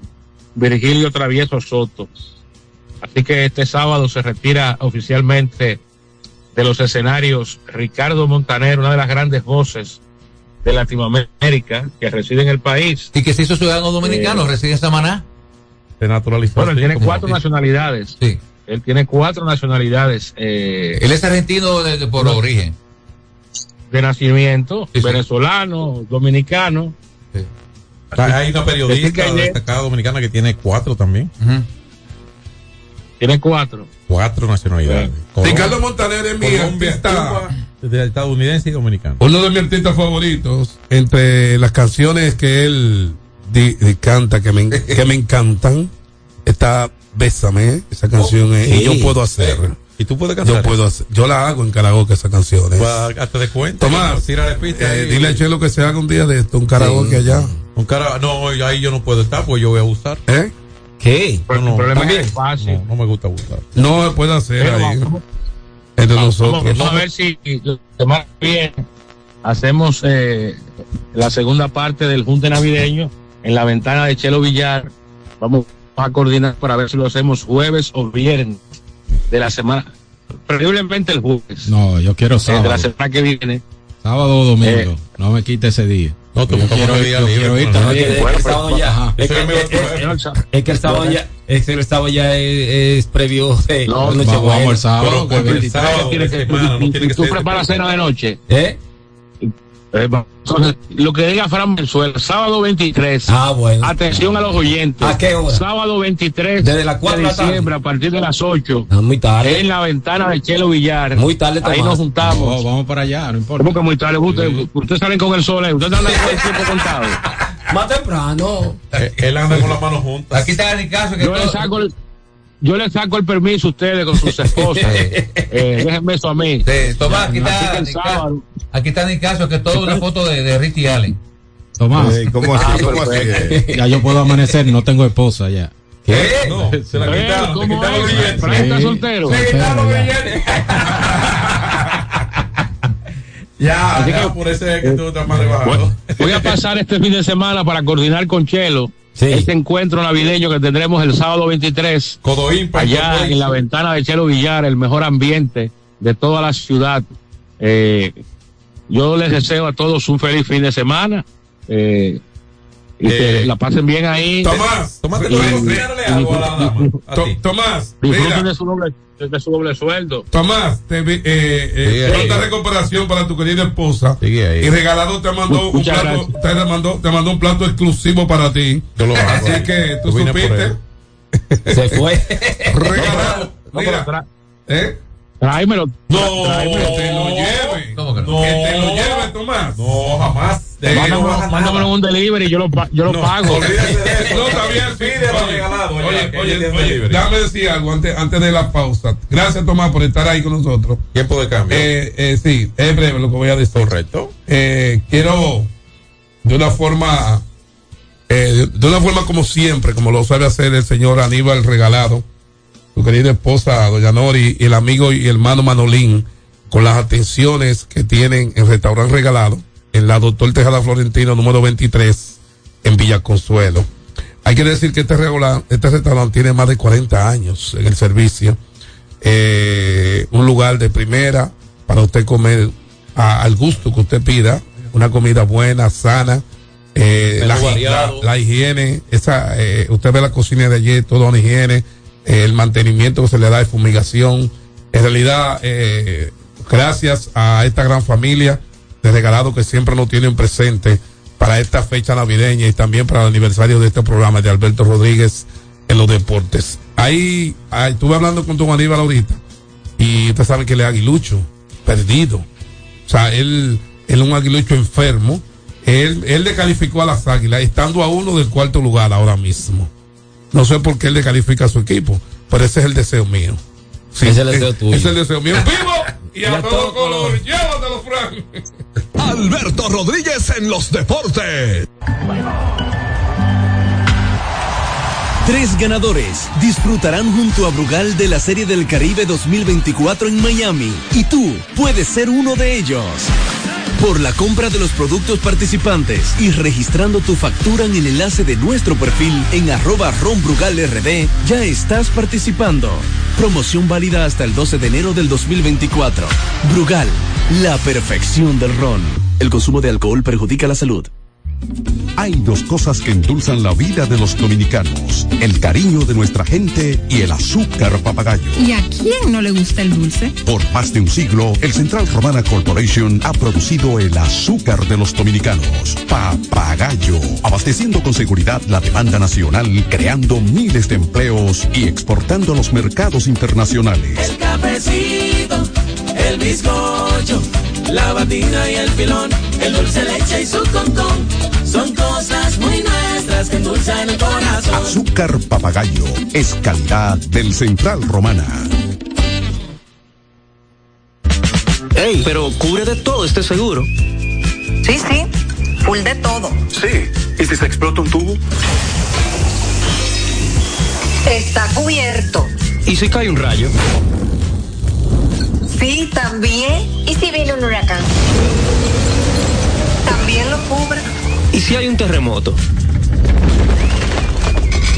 Virgilio Travieso Soto. Así que este sábado se retira oficialmente de los escenarios Ricardo Montaner, una de las grandes voces de Latinoamérica que reside en el país. y que se hizo ciudadano dominicano, Eh. reside en Samaná. Se naturalizó. Bueno, él tiene cuatro nacionalidades. Sí. Él tiene cuatro nacionalidades eh, Él es argentino de- de- por origen. de nacimiento, Sí, sí. venezolano, dominicano. Hay una periodista que ayer- destacada dominicana que tiene cuatro también. Tiene cuatro. Cuatro nacionalidades. Colombia- Ricardo Montaner es mi artista, estadounidense y dominicano. uno de mis artistas favoritos. Entre las canciones que él di- di- canta, que me, que me encantan, está Bésame, esa canción es, y yo puedo hacer. Y tú puedes cantar. Yo puedo hacer. Yo la hago en karaoke esa canción. ¿eh? Pues, hazte de cuenta. Tomás, eh, dile a Chelo que se haga un día de esto, un karaoke allá. Un cara, no, ahí yo no puedo estar, pues yo voy a abusar. ¿Eh? ¿Qué? Pero No, el problema es que es fácil. No, no me gusta abusar. No se puede hacer Pero ahí. vamos, Entre vamos, nosotros. vamos a ver si que viene hacemos eh, la segunda parte del junte navideño en la ventana de Chelo Villar. Vamos a coordinar para ver si lo hacemos jueves o viernes de la semana, preferiblemente el jueves No, yo quiero eh, de la semana que viene. Sábado o domingo. Eh. no me quite ese día. No, tú yo quiero, ir- yo quiero ir. Es que- el sábado ya- es el sábado ya, es que el sábado ya es, es previo de No, de Vamos, el sábado. Pero que porque el 23. sábado Tiene de que- semana no y- tiene y que tú preparas cena de noche. ¿Eh? Eh, entonces, lo que diga Fran Venezuela, sábado 23. Ah, bueno. Atención a los oyentes. ¿A qué hora? Sábado 23 Desde las cuatro de de la tarde. diciembre, a partir de las 8. Ah, muy tarde. En la ventana de Chelo Villar. Muy tarde, Ahí Tomás. nos juntamos. No, vamos para allá, no importa. ¿Cómo que muy tarde? Ustedes usted salen con el sol, eh. ustedes andan con el tiempo contado. Más temprano. Él anda con las manos juntas. Aquí está el caso que Yo le todo- saco el, yo le saco el permiso a ustedes con sus esposas. eh, déjenme eso a mí. Sí, Tomás, aquí está, Nicaso- sábado. aquí está el caso que todo una foto de, de Ricky Allen. Tomás. Eh, ¿Cómo así? Ah, ¿Cómo así? perfecto. Ya yo puedo amanecer, no tengo esposa ya. ¿Qué? No, se la Eh, quitaron, ¿cómo quitaron los es? billetes. Fran está soltero. Sí. Ya, Así ya, que- por eso es que tú estás más rebajado. Voy a pasar este fin de semana para coordinar con Chelo Sí. este encuentro navideño que tendremos el sábado 23 Codoín, para allá en la ventana de Chelo Villar, el mejor ambiente de toda la ciudad. Eh, yo les deseo a todos un feliz fin de semana eh, y que Eh, la pasen bien ahí. Tomás, Tómate Y- luego, regálale algo a la dama. A To- ti. Tomás, Disfruten de su doble, de su doble sueldo. Tomás, te, vi- eh, eh, pronta recuperación para tu querida esposa. Sigue ahí. Y regalado te mandó un Muchas plato, te mandó, te mandó un plato exclusivo para ti. Yo lo hago. Así que tú supiste. Se fue. Regalado. No, Mira, tra- ¿eh? tráemelo. No, Que te lo lleve. ¿Cómo que no? Que te lo lleve, Tomás. No, jamás. Mándamelo, mándamelo un delivery y yo lo, yo lo No, pago. de eso. No, está bien. Pídelo regalado. Oye, oye, oye, déjame decir algo antes, antes de la pausa. Gracias, Tomás, por estar ahí con nosotros. Tiempo de cambio. Eh, eh, sí, es breve lo que voy a decir. Correcto. Eh, quiero de una forma eh, de una forma como siempre, como lo sabe hacer el señor Aníbal Regalado, su querida esposa Doña Nori y el amigo y hermano Manolín, con las atenciones que tienen en Restaurante Regalado, en la Doctor Tejada Florentino número 23, en Villa Consuelo. Hay que decir que este, regula- este restaurante tiene más de 40 años en el servicio. Eh, un lugar de primera para usted comer a- al gusto que usted pida, una comida buena, sana, eh, la, higiene, esa, eh, usted ve la cocina de ayer, toda una higiene, el mantenimiento que se le da de fumigación. En realidad, gracias a esta gran familia de regalado que siempre nos tienen presente para esta fecha navideña y también para el aniversario de este programa de Alberto Rodríguez en los deportes. Ahí, ahí estuve hablando con Don Aníbal ahorita y usted sabe que él es aguilucho, perdido. O sea, él, él es un aguilucho enfermo. Él, él le calificó a las águilas, estando a uno del cuarto lugar ahora mismo. No sé por qué él le califica a su equipo, pero ese es el deseo mío. Sí, Ese es el deseo tuyo. ese es el deseo mío. ¡Vivo! Y a, a todo, todo color. color. Llévatelo, Frank. Alberto Rodríguez en los deportes. Tres ganadores disfrutarán junto a Brugal de la Serie del Caribe 2024 en Miami y tú puedes ser uno de ellos. Por la compra de los productos participantes y registrando tu factura en el enlace de nuestro perfil en arroba ronbrugalrd, ya estás participando. Promoción válida hasta el 12 de enero del 2024. Brugal, la perfección del ron. El consumo de alcohol perjudica la salud. Hay dos cosas que endulzan la vida de los dominicanos, el cariño de nuestra gente y el azúcar papagayo. ¿Y a quién no le gusta el dulce? Por más de un siglo, el Central Romana Corporation ha producido el azúcar de los dominicanos, papagayo, abasteciendo con seguridad la demanda nacional, creando miles de empleos y exportando a los mercados internacionales. El cafecito, el bizcocho, la batina y el filón, el dulce leche y su concón. Son cosas muy nuestras que endulzan el corazón. Azúcar papagayo es calidad del Central Romana. Ey, pero cubre de todo este seguro. Sí, sí, full de todo. Sí. ¿Y si se explota un tubo? Está cubierto. ¿Y si cae un rayo? Sí, también. ¿Y si viene un huracán? Si hay un terremoto?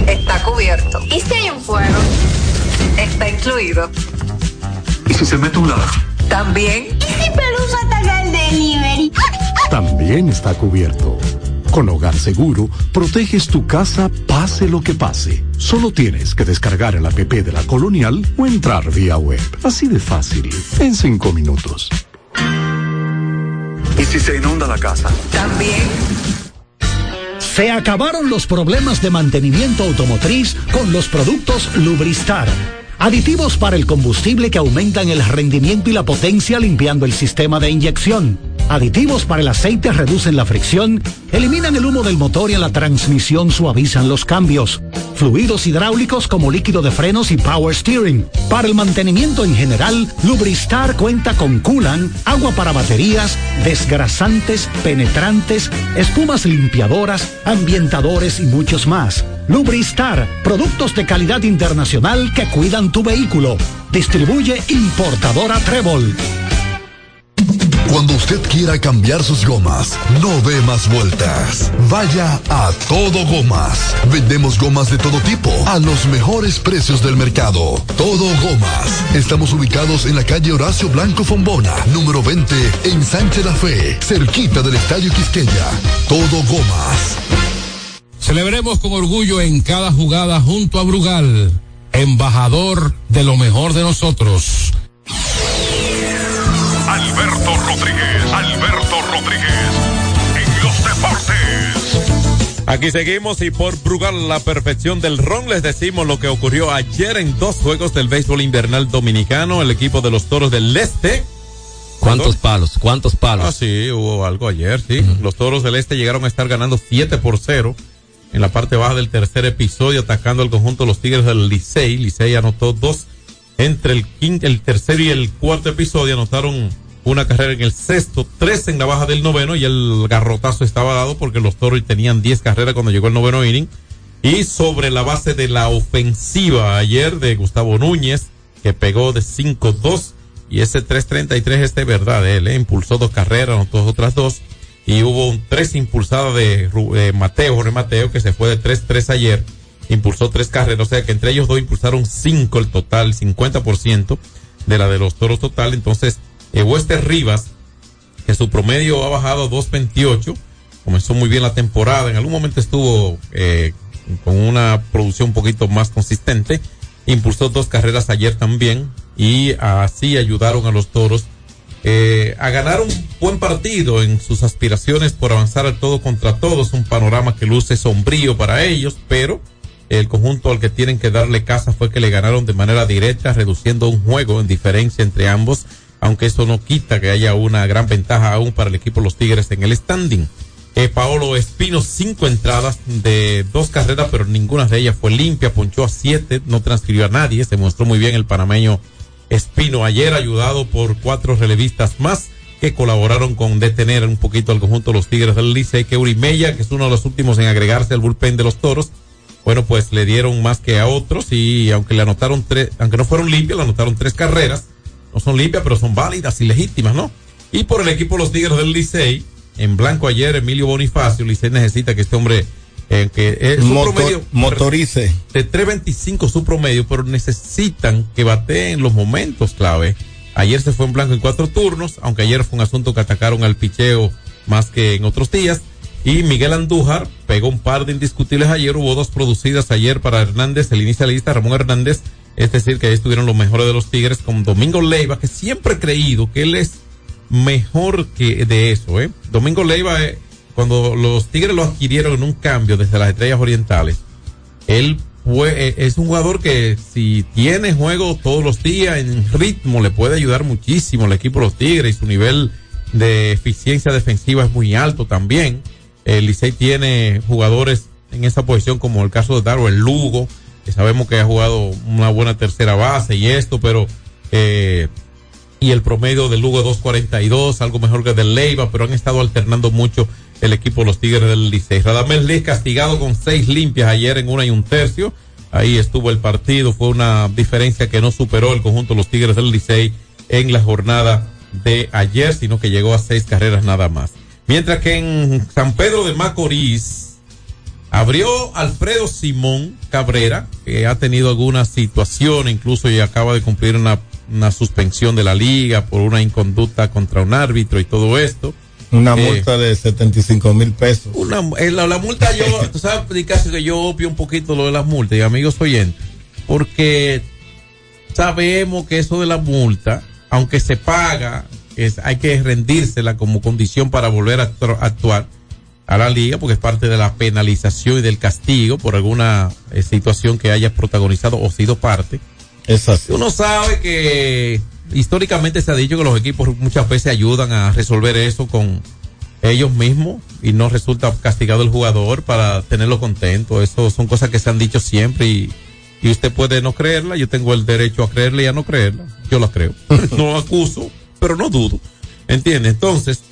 Está cubierto. ¿Y si hay un fuego? Está incluido. ¿Y si se mete un ladrón? También. ¿Y si Pelusa ataca el delivery? También está cubierto. Con Hogar Seguro, proteges tu casa pase lo que pase. Solo tienes que descargar el app de la Colonial o entrar vía web. Así de fácil, en cinco minutos. ¿Y si se inunda la casa? También. Se acabaron los problemas de mantenimiento automotriz con los productos Lubristar. Aditivos para el combustible que aumentan el rendimiento y la potencia limpiando el sistema de inyección. Aditivos para el aceite reducen la fricción, eliminan el humo del motor y en la transmisión suavizan los cambios. Fluidos hidráulicos como líquido de frenos y power steering. Para el mantenimiento en general, Lubristar cuenta con coolant, agua para baterías, desgrasantes, penetrantes, espumas limpiadoras, ambientadores y muchos más. Lubristar, productos de calidad internacional que cuidan tu vehículo. Distribuye importadora Trébol. Cuando usted quiera cambiar sus gomas, no dé más vueltas. Vaya a Todo Gomas. Vendemos gomas de todo tipo a los mejores precios del mercado. Todo Gomas. Estamos ubicados en la calle Horacio Blanco Fombona, número 20, en Sánchez La Fe, cerquita del Estadio Quisqueya. Todo Gomas. Celebremos con orgullo en cada jugada junto a Brugal, embajador de lo mejor de nosotros. Alberto Rodríguez, Alberto Rodríguez, en los deportes. Aquí seguimos y por Brugal, la perfección del ron, les decimos lo que ocurrió ayer en dos juegos del béisbol invernal dominicano. El equipo de los toros del Este. ¿Cuántos palos? ¿Cuántos palos? Ah, sí, hubo algo ayer, sí. Los toros del Este llegaron a estar ganando 7 por 0 en la parte baja del tercer episodio, atacando al conjunto de los Tigres del Licey. Licey anotó dos entre el, quinto, el tercer y el cuarto episodio, anotaron una carrera en el sexto, tres en la baja del noveno y el garrotazo estaba dado porque los toros tenían 10 carreras cuando llegó el noveno inning. Y sobre la base de la ofensiva ayer de Gustavo Núñez, que pegó de 5-2 y ese 333 es de verdad, él ¿eh? impulsó dos carreras, anotó otras dos y hubo un tres impulsada de eh, Mateo, Jorge Mateo, que se fue de 3-3 ayer, impulsó tres carreras, o sea que entre ellos dos impulsaron cinco el total, 50% de la de los toros total, entonces eh, Wester Rivas, que su promedio ha bajado a 2.28, comenzó muy bien la temporada, en algún momento estuvo eh, con una producción un poquito más consistente, impulsó dos carreras ayer también y así ayudaron a los toros eh, a ganar un buen partido en sus aspiraciones por avanzar al todo contra todos, un panorama que luce sombrío para ellos, pero el conjunto al que tienen que darle casa fue que le ganaron de manera directa, reduciendo un juego en diferencia entre ambos, aunque eso no quita que haya una gran ventaja aún para el equipo los Tigres en el standing. Eh, Paolo Espino, cinco entradas de dos carreras, pero ninguna de ellas fue limpia, ponchó a siete, no transfirió a nadie, se mostró muy bien el panameño Espino ayer, ayudado por cuatro relevistas más que colaboraron con detener un poquito al conjunto de los Tigres del Licey, que Urimella, que es uno de los últimos en agregarse al bullpen de los Toros, bueno, pues le dieron más que a otros y aunque le anotaron tres, aunque no fueron limpias, le anotaron tres carreras, no son limpias, pero son válidas y legítimas, ¿no? Y por el equipo de los Tigres del Licey, en blanco ayer, Emilio Bonifacio, Licey necesita que este hombre eh, que es su Motor- promedio motorice. de 3.25 su promedio, pero necesitan que bateen en los momentos clave. Ayer se fue en blanco en cuatro turnos, aunque ayer fue un asunto que atacaron al picheo más que en otros días. Y Miguel Andújar pegó un par de indiscutibles ayer. Hubo dos producidas ayer para Hernández, el inicialista Ramón Hernández. Es decir, que ahí estuvieron los mejores de los Tigres con Domingo Leiva, que siempre he creído que él es mejor que de eso. ¿eh? Domingo Leiva, eh, cuando los Tigres lo adquirieron en un cambio desde las Estrellas Orientales, él eh, es un jugador que si tiene juego todos los días en ritmo le puede ayudar muchísimo al equipo de los Tigres y su nivel de eficiencia defensiva es muy alto también. El Licey tiene jugadores en esa posición como el caso de Darwin Lugo, sabemos que ha jugado una buena tercera base y esto, pero eh, y el promedio del Lugo 2.42, algo mejor que del Leiva, pero han estado alternando mucho el equipo de los Tigres del Licey. Radamel Liz castigado con seis limpias ayer en una y un tercio. Ahí estuvo el partido, fue una diferencia que no superó el conjunto de los Tigres del Licey en la jornada de ayer, sino que llegó a seis carreras nada más. Mientras que en San Pedro de Macorís abrió Alfredo Simón Cabrera, que ha tenido alguna situación, incluso y acaba de cumplir una, una suspensión de la liga por una inconducta contra un árbitro y todo esto. Una Eh, multa de 75 mil pesos. una, eh, la, la multa yo, tú sabes, que yo opio un poquito lo de las multas, y amigos oyentes, porque sabemos que eso de la multa, aunque se paga es, hay que rendírsela como condición para volver a actu- actuar a la liga, porque es parte de la penalización y del castigo por alguna eh, situación que hayas protagonizado o sido parte. Así. Uno sabe que históricamente se ha dicho que los equipos muchas veces ayudan a resolver eso con ellos mismos y no resulta castigado el jugador para tenerlo contento. Eso son cosas que se han dicho siempre y, y usted puede no creerla. Yo tengo el derecho a creerla y a no creerla. Yo la creo. no acuso, pero no dudo. ¿Entiende? Entonces,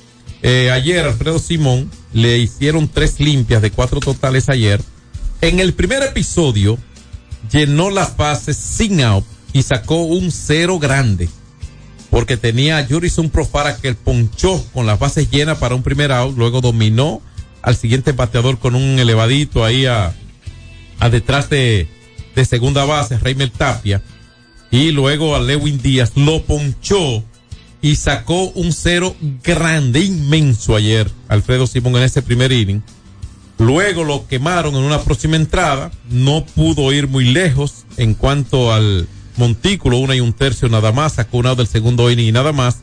eh, ayer Alfredo Simón le hicieron tres limpias de cuatro totales ayer. En el primer episodio llenó las bases sin out y sacó un cero grande. Porque tenía a Jurison Profara que ponchó con las bases llenas para un primer out, luego dominó al siguiente bateador con un elevadito ahí a, detrás de, de segunda base, Reimer Tapia, y luego a Lewin Díaz lo ponchó y sacó un cero grande, inmenso ayer, Alfredo Simón en ese primer inning. Luego lo quemaron en una próxima entrada, no pudo ir muy lejos en cuanto al montículo, una y un tercio nada más, sacó un out del segundo inning y nada más.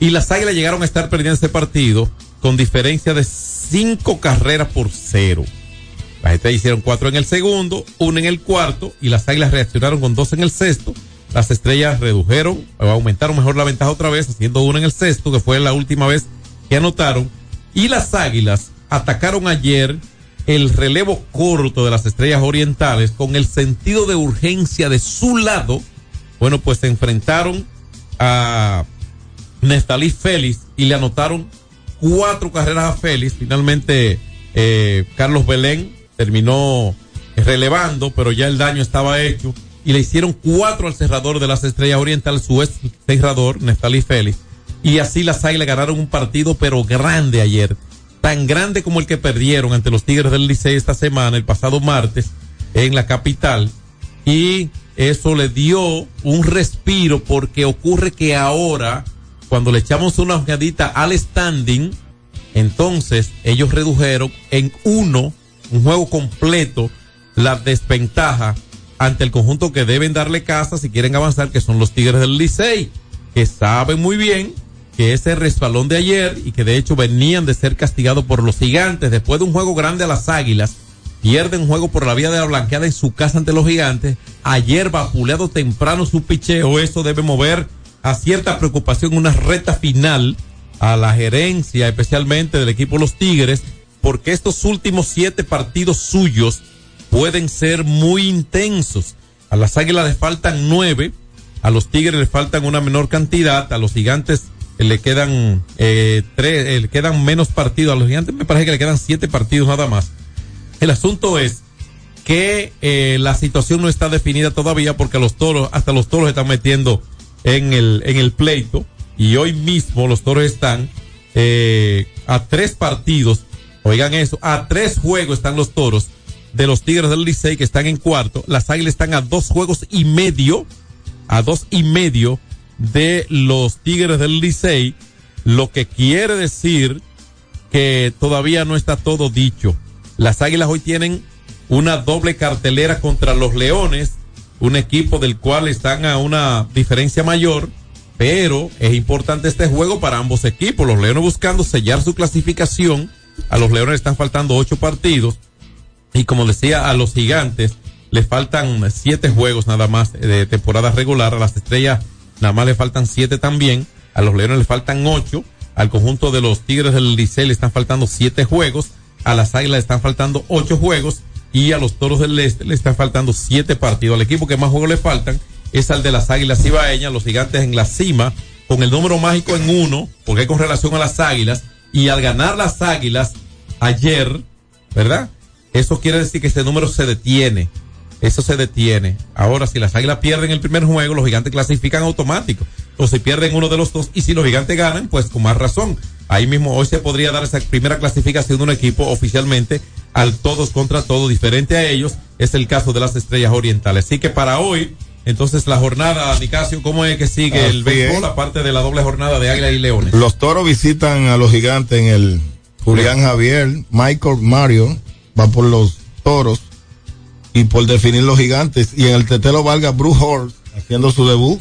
Y las águilas llegaron a estar perdiendo ese partido con diferencia de cinco carreras por cero. Las estrellas hicieron cuatro en el segundo, una en el cuarto, y las águilas reaccionaron con dos en el sexto. Las estrellas redujeron, aumentaron mejor la ventaja otra vez, haciendo una en el sexto, que fue la última vez que anotaron. Y las águilas atacaron ayer el relevo corto de las estrellas orientales con el sentido de urgencia de su lado. Bueno, pues se enfrentaron a Nestalí Félix y le anotaron cuatro carreras a Félix. Finalmente, eh, Carlos Belén terminó relevando, pero ya el daño estaba hecho. Y le hicieron cuatro al cerrador de las estrellas orientales, su ex cerrador, Nestalí Félix. Y así las águilas ganaron un partido, pero grande ayer. Tan grande como el que perdieron ante los Tigres del Licey esta semana, el pasado martes, en la capital. Y eso le dio un respiro porque ocurre que ahora, cuando le echamos una ojeadita al standing, entonces ellos redujeron en uno, un juego completo, la desventaja ante el conjunto que deben darle casa si quieren avanzar, que son los Tigres del Licey, que saben muy bien que ese resbalón de ayer y que de hecho venían de ser castigados por los gigantes después de un juego grande a las águilas, pierden juego por la vía de la blanqueada en su casa ante los gigantes. Ayer vapuleado temprano su picheo, eso debe mover a cierta preocupación una reta final a la gerencia, especialmente del equipo Los Tigres, porque estos últimos siete partidos suyos pueden ser muy intensos. A las águilas les faltan nueve, a los Tigres les faltan una menor cantidad, a los gigantes le quedan eh, tres, eh, le quedan menos partidos, a los gigantes me parece que le quedan siete partidos nada más. El asunto es que eh, la situación no está definida todavía porque los toros, hasta los toros están metiendo en el, en el pleito y hoy mismo los toros están eh, a tres partidos, oigan eso, a tres juegos están los toros de los Tigres del Licey que están en cuarto, las águilas están a dos juegos y medio, a dos y medio de los Tigres del Licey, lo que quiere decir que todavía no está todo dicho. Las Águilas hoy tienen una doble cartelera contra los Leones, un equipo del cual están a una diferencia mayor, pero es importante este juego para ambos equipos. Los Leones buscando sellar su clasificación, a los Leones están faltando ocho partidos y como decía, a los Gigantes les faltan siete juegos nada más de temporada regular, a las Estrellas nada más le faltan siete también, a los Leones le faltan ocho, al conjunto de los Tigres del Licey le están faltando siete juegos, a las Águilas le están faltando ocho juegos. Y a los Toros del Este le están faltando siete partidos. Al equipo que más juegos le faltan es al de las Águilas Ibaeñas, los Gigantes en la cima, con el número mágico en uno, porque es con relación a las Águilas, y al ganar las Águilas ayer, ¿verdad? Eso quiere decir que ese número se detiene. Eso se detiene. Ahora, si las águilas pierden el primer juego, los gigantes clasifican automático. O si pierden uno de los dos, y si los gigantes ganan, pues con más razón. Ahí mismo hoy se podría dar esa primera clasificación de un equipo oficialmente al todos contra todos, diferente a ellos. Es el caso de las estrellas orientales. Así que para hoy, entonces la jornada, Nicasio, ¿cómo es que sigue el béisbol, aparte de la doble jornada de águila y leones? Los toros visitan a los gigantes en el Julián Javier. Michael Mario va por los toros y por definir los gigantes. Y en el Tetelo Valga, Bruce Horst haciendo su debut.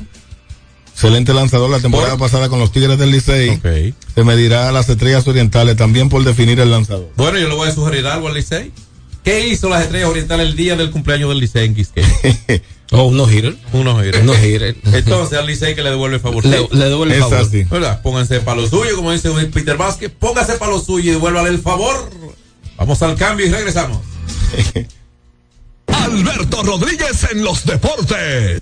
Excelente lanzador la temporada pasada con los Tigres del Licey. Se medirá a las estrellas orientales también por definir el lanzador. Bueno, yo le voy a sugerir algo al Licey. ¿Qué hizo las estrellas orientales el día del cumpleaños del Licey en Quisqueya? Oh, unos hitter. Unos hitter. Unos hitter. Entonces al Licey que le devuelve el favor. Le, le devuelve el Es favor. Pónganse para lo suyo, como dice Peter Vázquez. Póngase para lo suyo y devuélvale el favor. Vamos al cambio y regresamos. Alberto Rodríguez en los deportes.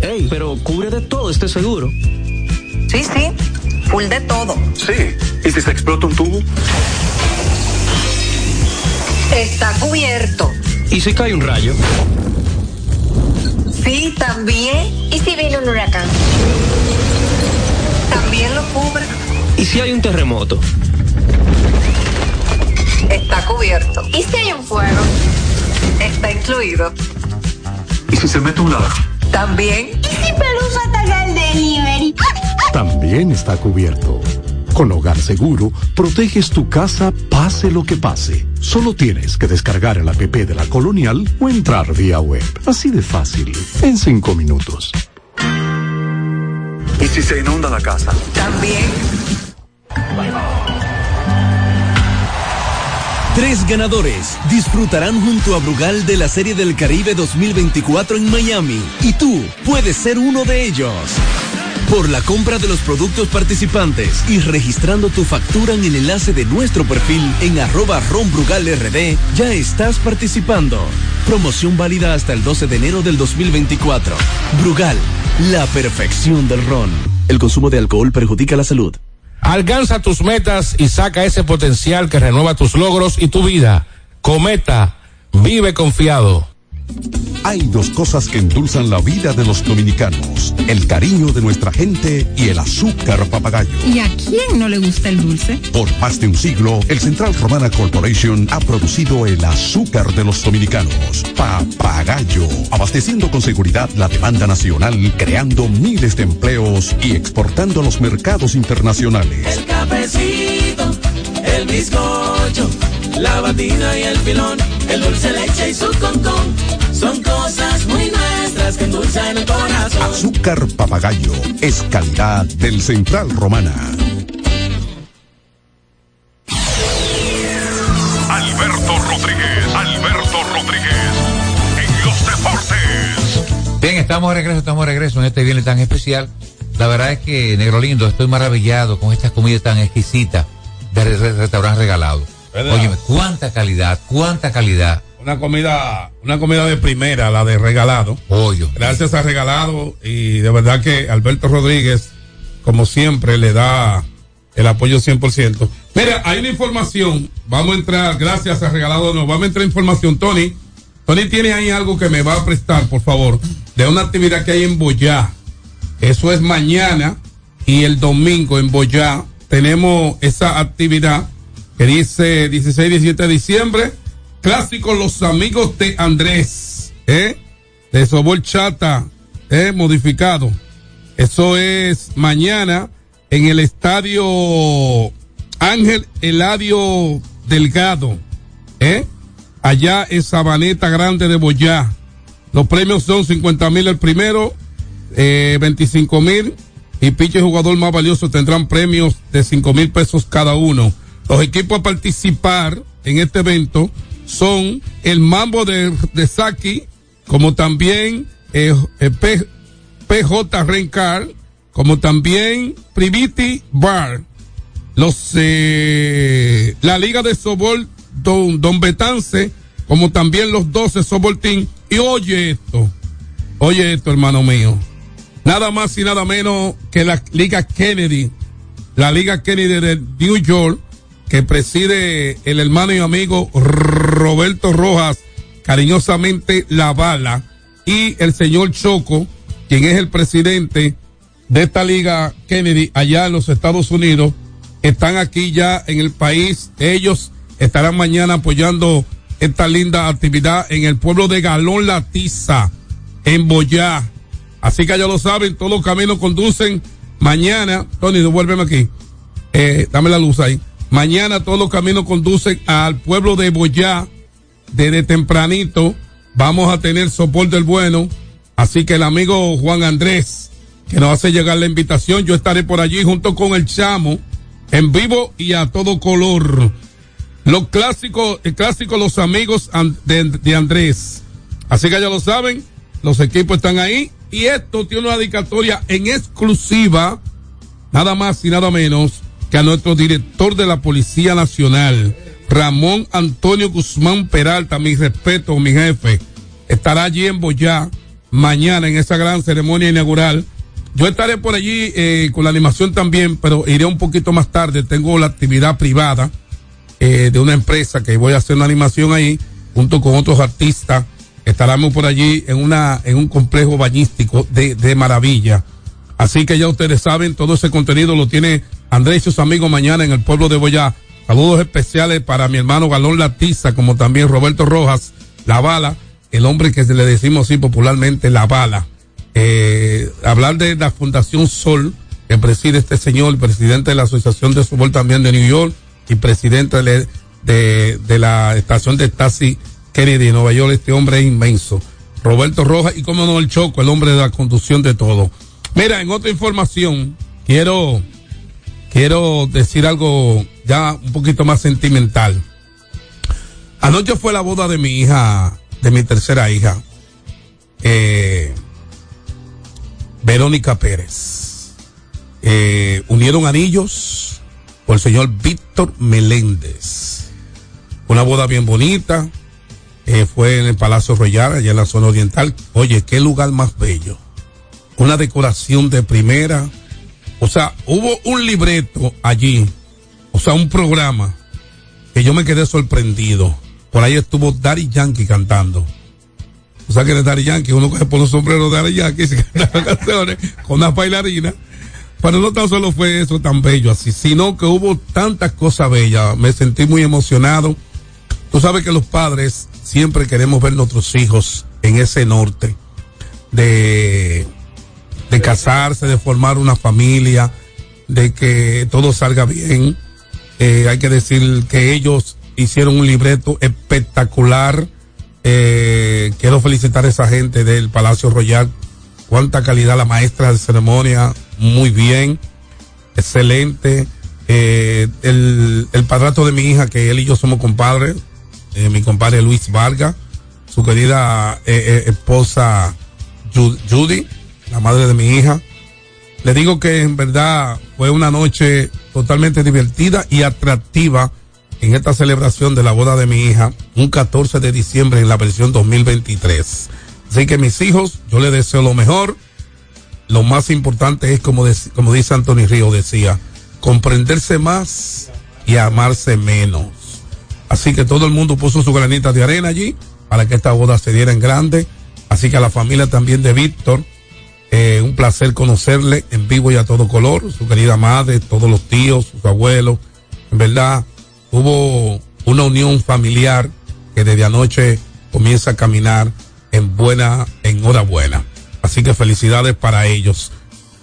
Ey, pero cubre de todo este seguro. Sí, sí, full de todo. Sí. ¿Y si se explota un tubo? Está cubierto. ¿Y si cae un rayo? Sí, también. ¿Y si viene un huracán? También lo cubre. ¿Y si hay un terremoto? Está cubierto. ¿Y si hay un fuego? Está incluido. ¿Y si se mete un ladrón? También. ¿Y si Pelusa ataca el delivery? También está cubierto. Con Hogar Seguro, proteges tu casa pase lo que pase. Solo tienes que descargar el app de la Colonial o entrar vía web. Así de fácil, en cinco minutos. ¿Y si se inunda la casa? También. Tres ganadores disfrutarán junto a Brugal de la Serie del Caribe 2024 en Miami y tú puedes ser uno de ellos. Por la compra de los productos participantes y registrando tu factura en el enlace de nuestro perfil en arroba ronbrugalrd, ya estás participando. Promoción válida hasta el 12 de enero del 2024. Brugal, la perfección del ron. El consumo de alcohol perjudica la salud. Alcanza tus metas y saca ese potencial que renueva tus logros y tu vida. Cometa, vive confiado. Hay dos cosas que endulzan la vida de los dominicanos, el cariño de nuestra gente y el azúcar papagayo. ¿Y a quién no le gusta el dulce? Por más de un siglo, el Central Romana Corporation ha producido el azúcar de los dominicanos, papagayo, abasteciendo con seguridad la demanda nacional, creando miles de empleos y exportando a los mercados internacionales. El cafecito, el bizcocho, la batida y el filón, el dulce leche y su concón. Son cosas muy nuestras que endulzan el corazón. Azúcar papagayo es calidad del Central Romana. Alberto Rodríguez, Alberto Rodríguez, en los deportes. Bien, estamos de regreso, estamos de regreso en este viernes tan especial. La verdad es que, Negro Lindo, estoy maravillado con estas comidas tan exquisitas del re- restaurante regalado. ¿Verdad? Óyeme, cuánta calidad, cuánta calidad. Una comida, una comida de primera, la de regalado. Pollo. Gracias a regalado y de verdad que Alberto Rodríguez, como siempre, le da el apoyo 100%. Mira, hay una información, vamos a entrar, gracias a regalado, nos vamos a entrar información, Tony. Tony tiene ahí algo que me va a prestar, por favor, de una actividad que hay en Boyá. Eso es mañana y el domingo en Boyá tenemos esa actividad que dice 16 17 de diciembre. Clásico Los Amigos de Andrés, ¿eh? De Sobol Chata, ¿eh? Modificado. Eso es mañana en el estadio Ángel Eladio Delgado, ¿eh? Allá en Sabaneta Grande de Boyá. Los premios son 50 mil el primero, eh, 25 mil y pinche jugador más valioso tendrán premios de 5 mil pesos cada uno. Los equipos a participar en este evento son el Mambo de, de Saki, como también eh, eh, P- PJ Rencar, como también Priviti Bar. Los eh, la Liga de Sobol Don, Don Betance, como también los 12 Sobol Team. Y oye esto, oye esto, hermano mío. Nada más y nada menos que la Liga Kennedy, la Liga Kennedy de New York, que preside el hermano y amigo Roberto Rojas, cariñosamente La Bala, y el señor Choco, quien es el presidente de esta Liga Kennedy allá en los Estados Unidos, están aquí ya en el país. Ellos estarán mañana apoyando esta linda actividad en el pueblo de Galón La Tiza, en Boyá. Así que ya lo saben, todos los caminos conducen mañana. Tony, devuélveme aquí. Eh, dame la luz ahí. Mañana todos los caminos conducen al pueblo de Boyá. Desde tempranito vamos a tener soporte del bueno. Así que el amigo Juan Andrés que nos hace llegar la invitación. Yo estaré por allí junto con el Chamo, en vivo y a todo color. Los clásicos, el clásico Los Amigos de, de Andrés. Así que ya lo saben, los equipos están ahí. Y esto tiene una dedicatoria en exclusiva, nada más y nada menos, a nuestro director de la Policía Nacional, Ramón Antonio Guzmán Peralta, mi respeto, mi jefe, estará allí en Boyá mañana en esa gran ceremonia inaugural. Yo estaré por allí eh, con la animación también, pero iré un poquito más tarde. Tengo la actividad privada eh, de una empresa que voy a hacer una animación ahí junto con otros artistas. Estaremos por allí en una en un complejo bañístico de, de maravilla. Así que ya ustedes saben, todo ese contenido lo tiene Andrés y sus amigos mañana en el pueblo de Boyá. Saludos especiales para mi hermano Galón Latiza, como también Roberto Rojas, La Bala, el hombre que le decimos así popularmente La Bala. Eh, hablar de la Fundación Sol, que preside este señor, presidente de la Asociación de Fútbol también de New York y presidente de, de, la estación de taxi Kennedy de Nueva York. Este hombre es inmenso. Roberto Rojas y como no el Choco, el hombre de la conducción de todo. Mira, en otra información, quiero quiero decir algo ya un poquito más sentimental. Anoche fue la boda de mi hija, de mi tercera hija, eh, Verónica Pérez. Eh, unieron anillos por el señor Víctor Meléndez. Una boda bien bonita. Eh, fue en el Palacio Royal, allá en la zona oriental. Oye, qué lugar más bello. Una decoración de primera o sea, hubo un libreto allí, o sea, un programa que yo me quedé sorprendido. Por ahí estuvo Daddy Yankee cantando. O sea, que de Daddy Yankee, uno coge por los sombreros de Daddy Yankee y se canta canciones con una bailarina. Pero no tan solo fue eso tan bello así, sino que hubo tantas cosas bellas. Me sentí muy emocionado. Tú sabes que los padres siempre queremos ver nuestros hijos en ese norte de de casarse, de formar una familia, de que todo salga bien. Eh, hay que decir que ellos hicieron un libreto espectacular. Eh, quiero felicitar a esa gente del Palacio Royal. Cuánta calidad la maestra de ceremonia, muy bien, excelente. Eh, el, el padrato de mi hija, que él y yo somos compadres, mi compadre Luis Vargas, su querida esposa Judy, la madre de mi hija. Le digo que en verdad fue una noche totalmente divertida y atractiva en esta celebración de la boda de mi hija, un 14 de diciembre en la versión 2023. Así que mis hijos, yo les deseo lo mejor. Lo más importante es, como, como dice Antonio Río, decía, comprenderse más y amarse menos. Así que todo el mundo puso su granita de arena allí para que esta boda se diera en grande. Así que a la familia también de Víctor, eh, un placer conocerle en vivo y a todo color, su querida madre, todos los tíos, sus abuelos. En verdad, hubo una unión familiar que desde anoche comienza a caminar en buena, en hora buena. Así que felicidades para ellos,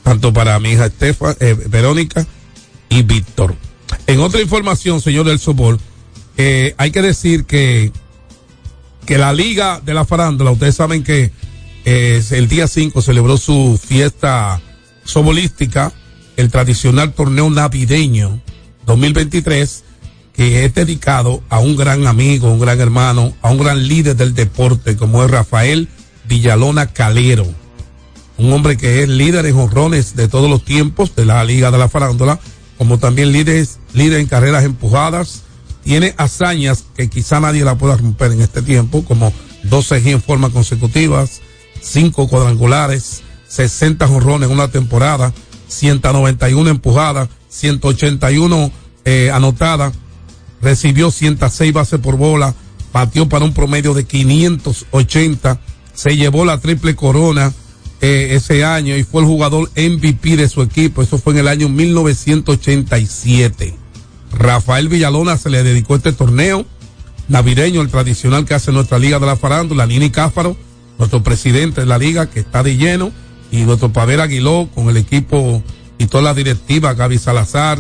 tanto para mi hija Estefa, eh, Verónica y Víctor. En otra información, señor del Sobol, eh, hay que decir que, que la Liga de la Farándula, ustedes saben que el día 5 celebró su fiesta sobolística, el tradicional torneo navideño 2023, que es dedicado a un gran amigo, un gran hermano, a un gran líder del deporte como es Rafael Villalona Calero. Un hombre que es líder en honrones de todos los tiempos de la Liga de la Farándula, como también líder, líder en carreras empujadas. Tiene hazañas que quizá nadie la pueda romper en este tiempo, como 12 G en forma consecutivas, cinco cuadrangulares, 60 jonrones en una temporada, 191 empujadas, 181 eh, anotadas, recibió 106 bases por bola, batió para un promedio de 580, se llevó la triple corona eh, ese año y fue el jugador MVP de su equipo, eso fue en el año 1987. Rafael Villalona se le dedicó este torneo navideño, el tradicional que hace nuestra Liga de la Farándula, Nini Cáfaro, nuestro presidente de la liga que está de lleno y nuestro Pavel Aguiló con el equipo y toda la directiva, Gaby Salazar,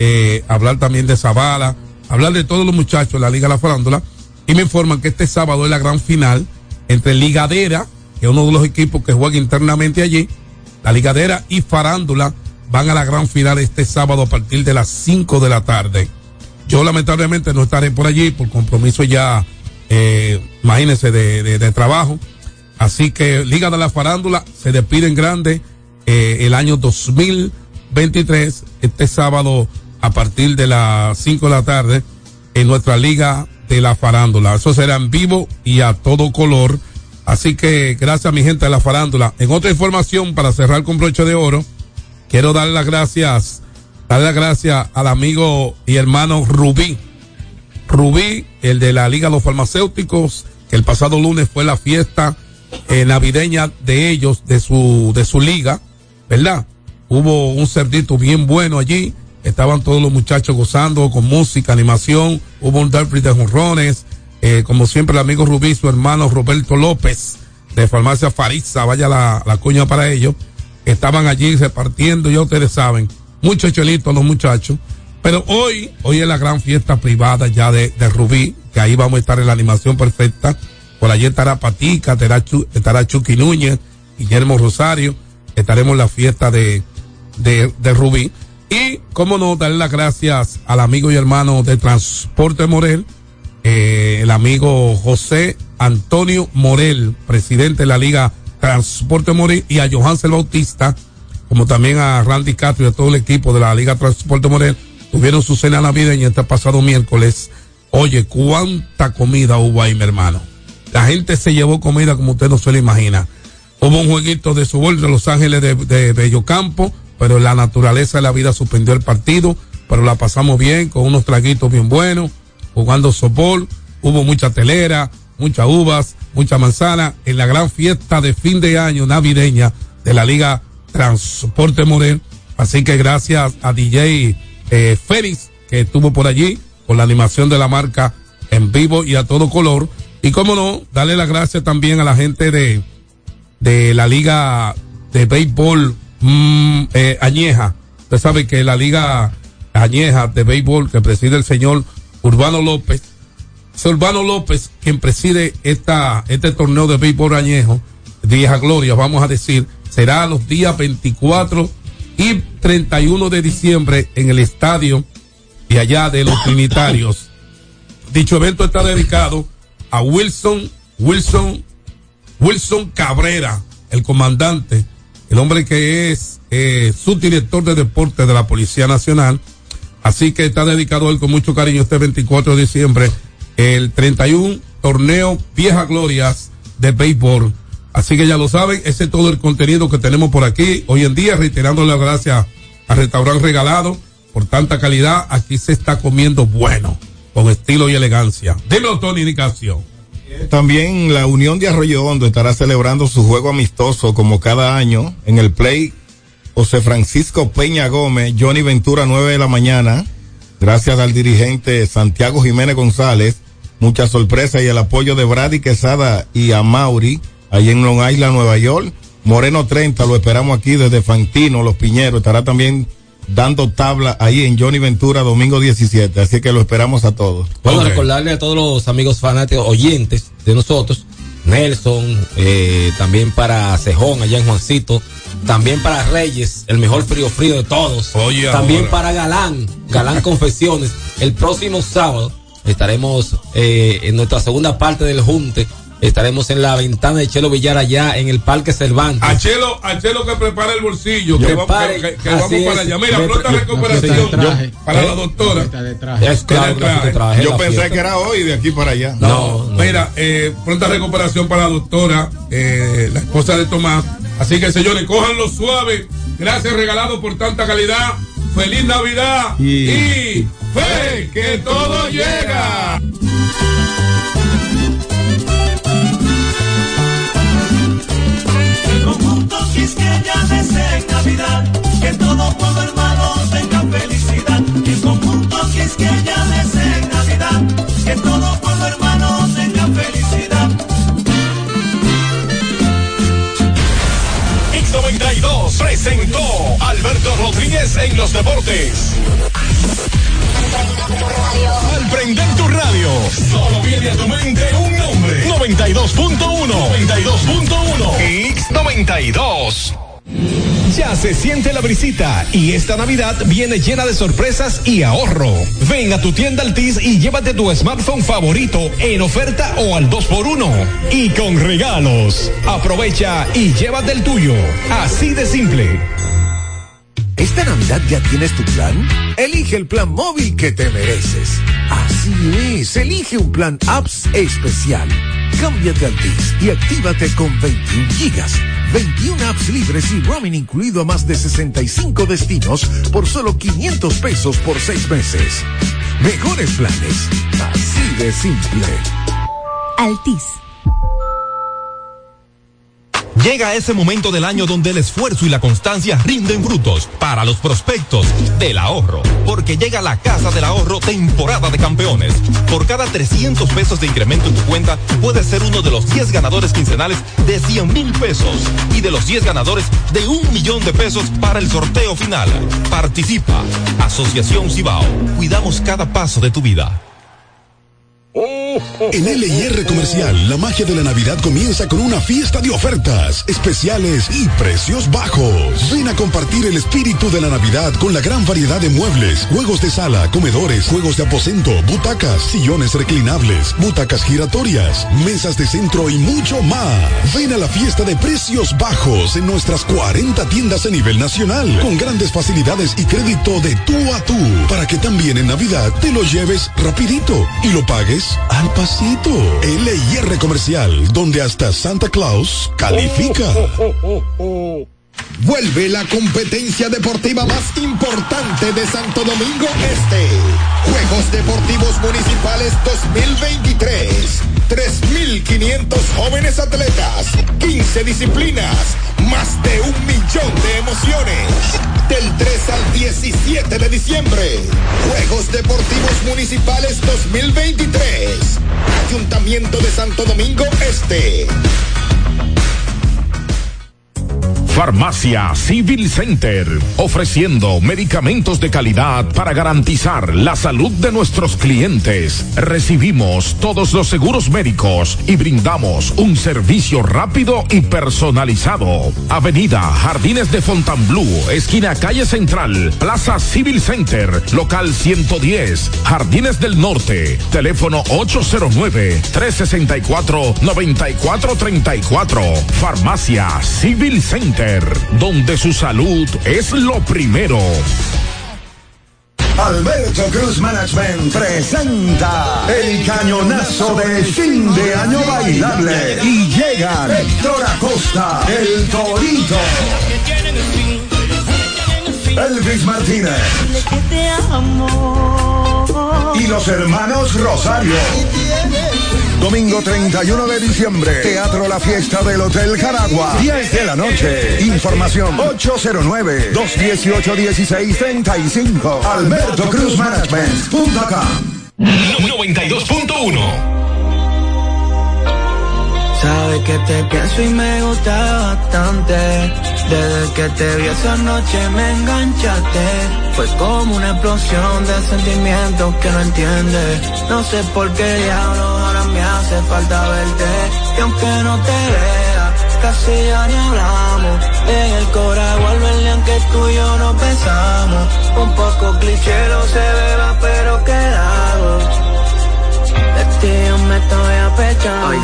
eh, hablar también de Zavala, hablar de todos los muchachos de la Liga de la Farándula y me informan que este sábado es la gran final entre Ligadera, que es uno de los equipos que juega internamente allí, la ligadera y farándula van a la gran final este sábado a partir de las 5 de la tarde. Yo lamentablemente no estaré por allí por compromiso ya, eh, imagínense, de, de, de trabajo. Así que Liga de la Farándula se despide en grande eh, el año 2023, este sábado a partir de las 5 de la tarde en nuestra Liga de la Farándula. Eso será en vivo y a todo color. Así que gracias a mi gente de la Farándula. En otra información, para cerrar con broche de oro, quiero darle las gracias, darle las gracias al amigo y hermano Rubí. Rubí, el de la Liga de los Farmacéuticos, que el pasado lunes fue la fiesta eh, navideña de ellos, de su, de su liga, ¿verdad? Hubo un cerdito bien bueno allí, estaban todos los muchachos gozando con música, animación, hubo un derby de jonrones, eh, como siempre el amigo Rubí, su hermano Roberto López, de Farmacia Farisa, vaya la, la cuña para ellos, estaban allí repartiendo, ya ustedes saben, muchos chelitos los muchachos, pero hoy, hoy es la gran fiesta privada ya de, de Rubí, que ahí vamos a estar en la animación perfecta, por allí estará Patica, estará, Chu, Chucky Núñez, Guillermo Rosario, estaremos en la fiesta de, de, Rubí. Y, cómo no, darle las gracias al amigo y hermano de Transporte Morel, eh, el amigo José Antonio Morel, presidente de la Liga Transporte Morel, y a Johansel Bautista, como también a Randy Castro y a todo el equipo de la Liga Transporte Morel, tuvieron su cena navideña este pasado miércoles. Oye, cuánta comida hubo ahí, mi hermano. La gente se llevó comida como usted no se lo imagina. Hubo un jueguito de fútbol de Los Ángeles de, de Bellocampo, pero la naturaleza de la vida suspendió el partido, pero la pasamos bien, con unos traguitos bien buenos, jugando softball, hubo mucha telera, muchas uvas, mucha manzana, en la gran fiesta de fin de año navideña de la Liga Transporte Morel. Así que gracias a DJ eh, Félix, que estuvo por allí con la animación de la marca en vivo y a todo color. Y cómo no, darle las gracias también a la gente de, de la Liga de Béisbol mm, eh, Añeja. Usted sabe que la Liga Añeja de Béisbol que preside el señor Urbano López, es Urbano López quien preside esta, este torneo de béisbol añejo, Vieja Gloria, vamos a decir, será los días 24 y 31 de diciembre en el estadio de allá de los Trinitarios. Dicho evento está dedicado a Wilson, Wilson, Wilson Cabrera, el comandante, el hombre que es eh, subdirector de deporte de la Policía Nacional. Así que está dedicado a él con mucho cariño este 24 de diciembre, el 31 torneo Vieja Glorias de béisbol. Así que ya lo saben, ese es todo el contenido que tenemos por aquí. Hoy en día, reiterando las gracias al restaurante regalado por tanta calidad, aquí se está comiendo bueno, con estilo y elegancia. Dímelo, Tony Indicación. También la Unión de Arroyo Hondo estará celebrando su juego amistoso como cada año en el Play José Francisco Peña Gómez, Johnny Ventura, 9 de la mañana. Gracias al dirigente Santiago Jiménez González. Mucha sorpresa y el apoyo de Brady Quesada y a Mauri, ahí en Long Island, Nueva York. Moreno 30, lo esperamos aquí desde Fantino, Los Piñeros. Estará también dando tabla ahí en Johnny Ventura domingo 17. Así que lo esperamos a todos. Bueno, okay. recordarle a todos los amigos fanáticos, oyentes de nosotros, Nelson, eh, también para Cejón, allá en Juancito, también para Reyes, el mejor frío frío de todos. Oye, también ahora. para Galán, Galán Confesiones. El próximo sábado estaremos eh, en nuestra segunda parte del Junte estaremos en la ventana de Chelo Villar allá en el Parque Cervantes. A Chelo, a Chelo que prepare el bolsillo, que, Prepare, vamos, que, que así vamos es. para allá. Mira, pronta yo- recuperación traje. para ¿Eh? la doctora. Es claro que la fiesta traje, Yo la pensé fiesta. que era hoy de aquí para allá. No, mira, eh, pronta recuperación para la doctora, eh, la esposa de Tomás. Así que señores, cójanlo suave. Gracias regalado por tanta calidad. Feliz Navidad Y- y fe que todo llega. Conjunto Quisqueya desea en Navidad que todo pueblo hermano tenga felicidad. El conjunto Quisqueya desea en Navidad que todo pueblo hermano tenga felicidad. X92 presentó Alberto Rodríguez en los deportes. Al prender tu radio, solo viene a tu mente un nombre. 92.1. 92.1. X92. Ya se siente la brisita y esta Navidad viene llena de sorpresas y ahorro. Ven a tu tienda Altis y llévate tu smartphone favorito en oferta o al 2x1 y con regalos. Aprovecha y llévate el tuyo. Así de simple. ¿Esta Navidad ya tienes tu plan? Elige el plan móvil que te mereces. Así es, elige un plan apps especial. Cámbiate a Altis y actívate con 21 gigas, 21 apps libres y roaming incluido a más de 65 destinos por solo 500 pesos por 6 meses. Mejores planes, así de simple. Altis. Llega ese momento del año donde el esfuerzo y la constancia rinden frutos para los prospectos del ahorro. Porque llega la Casa del Ahorro temporada de campeones. Por cada 300 pesos de incremento en tu cuenta, puedes ser uno de los 10 ganadores quincenales de 100 mil pesos y de los 10 ganadores de un millón de pesos para el sorteo final. Participa. Asociación Cibao. Cuidamos cada paso de tu vida. En LIR Comercial, la magia de la Navidad comienza con una fiesta de ofertas, especiales y precios bajos. Ven a compartir el espíritu de la Navidad con la gran variedad de muebles, juegos de sala, comedores, juegos de aposento, butacas, sillones reclinables, butacas giratorias, mesas de centro y mucho más. Ven a la fiesta de precios bajos en nuestras 40 tiendas a nivel nacional, con grandes facilidades y crédito de tú a tú, para que también en Navidad te lo lleves rapidito y lo pagues al pasito. LIR Comercial, donde hasta Santa Claus califica. Vuelve la competencia deportiva más importante de Santo Domingo Este. Juegos Deportivos Municipales 2023. 3.500 jóvenes atletas, 15 disciplinas, más de un millón de emociones. Del 3 al 17 de diciembre. Juegos Deportivos Municipales 2023. Ayuntamiento de Santo Domingo Este. Farmacia Civil Center, ofreciendo medicamentos de calidad para garantizar la salud de nuestros clientes. Recibimos todos los seguros médicos y brindamos un servicio rápido y personalizado. Avenida Jardines de Fontainebleau, esquina calle Central, Plaza Civil Center, local 110, Jardines del Norte, teléfono 809-364-9434. Farmacia Civil Center donde su salud es lo primero. Alberto Cruz Management presenta el cañonazo de fin de año bailable y llegan Héctor Acosta, el Torito, Elvis Martínez y los hermanos Rosario. Domingo 31 de diciembre, Teatro La Fiesta del Hotel Caragua, 10 de la noche. Información 809-218-1635. Alberto Cruz Management.com 92.1 Sabes que te pienso y me gusta bastante. Desde que te vi esa noche me enganchaste. Fue como una explosión de sentimientos que no entiendes. No sé por qué diablos ahora me hace falta verte. Y aunque no te vea, casi ya ni hablamos. En el cora vuelve aunque tú y yo no pensamos. Un poco cliché no se beba, pero quedado yo me estoy apechando. Oye,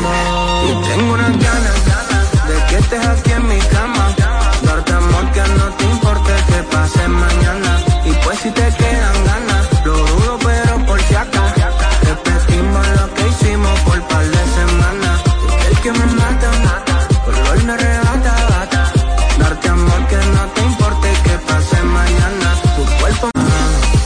y tengo unas ganas, ganas de que estés aquí en mi cama. Darte amor que no te importe que pase mañana. Y pues si te quedan ganas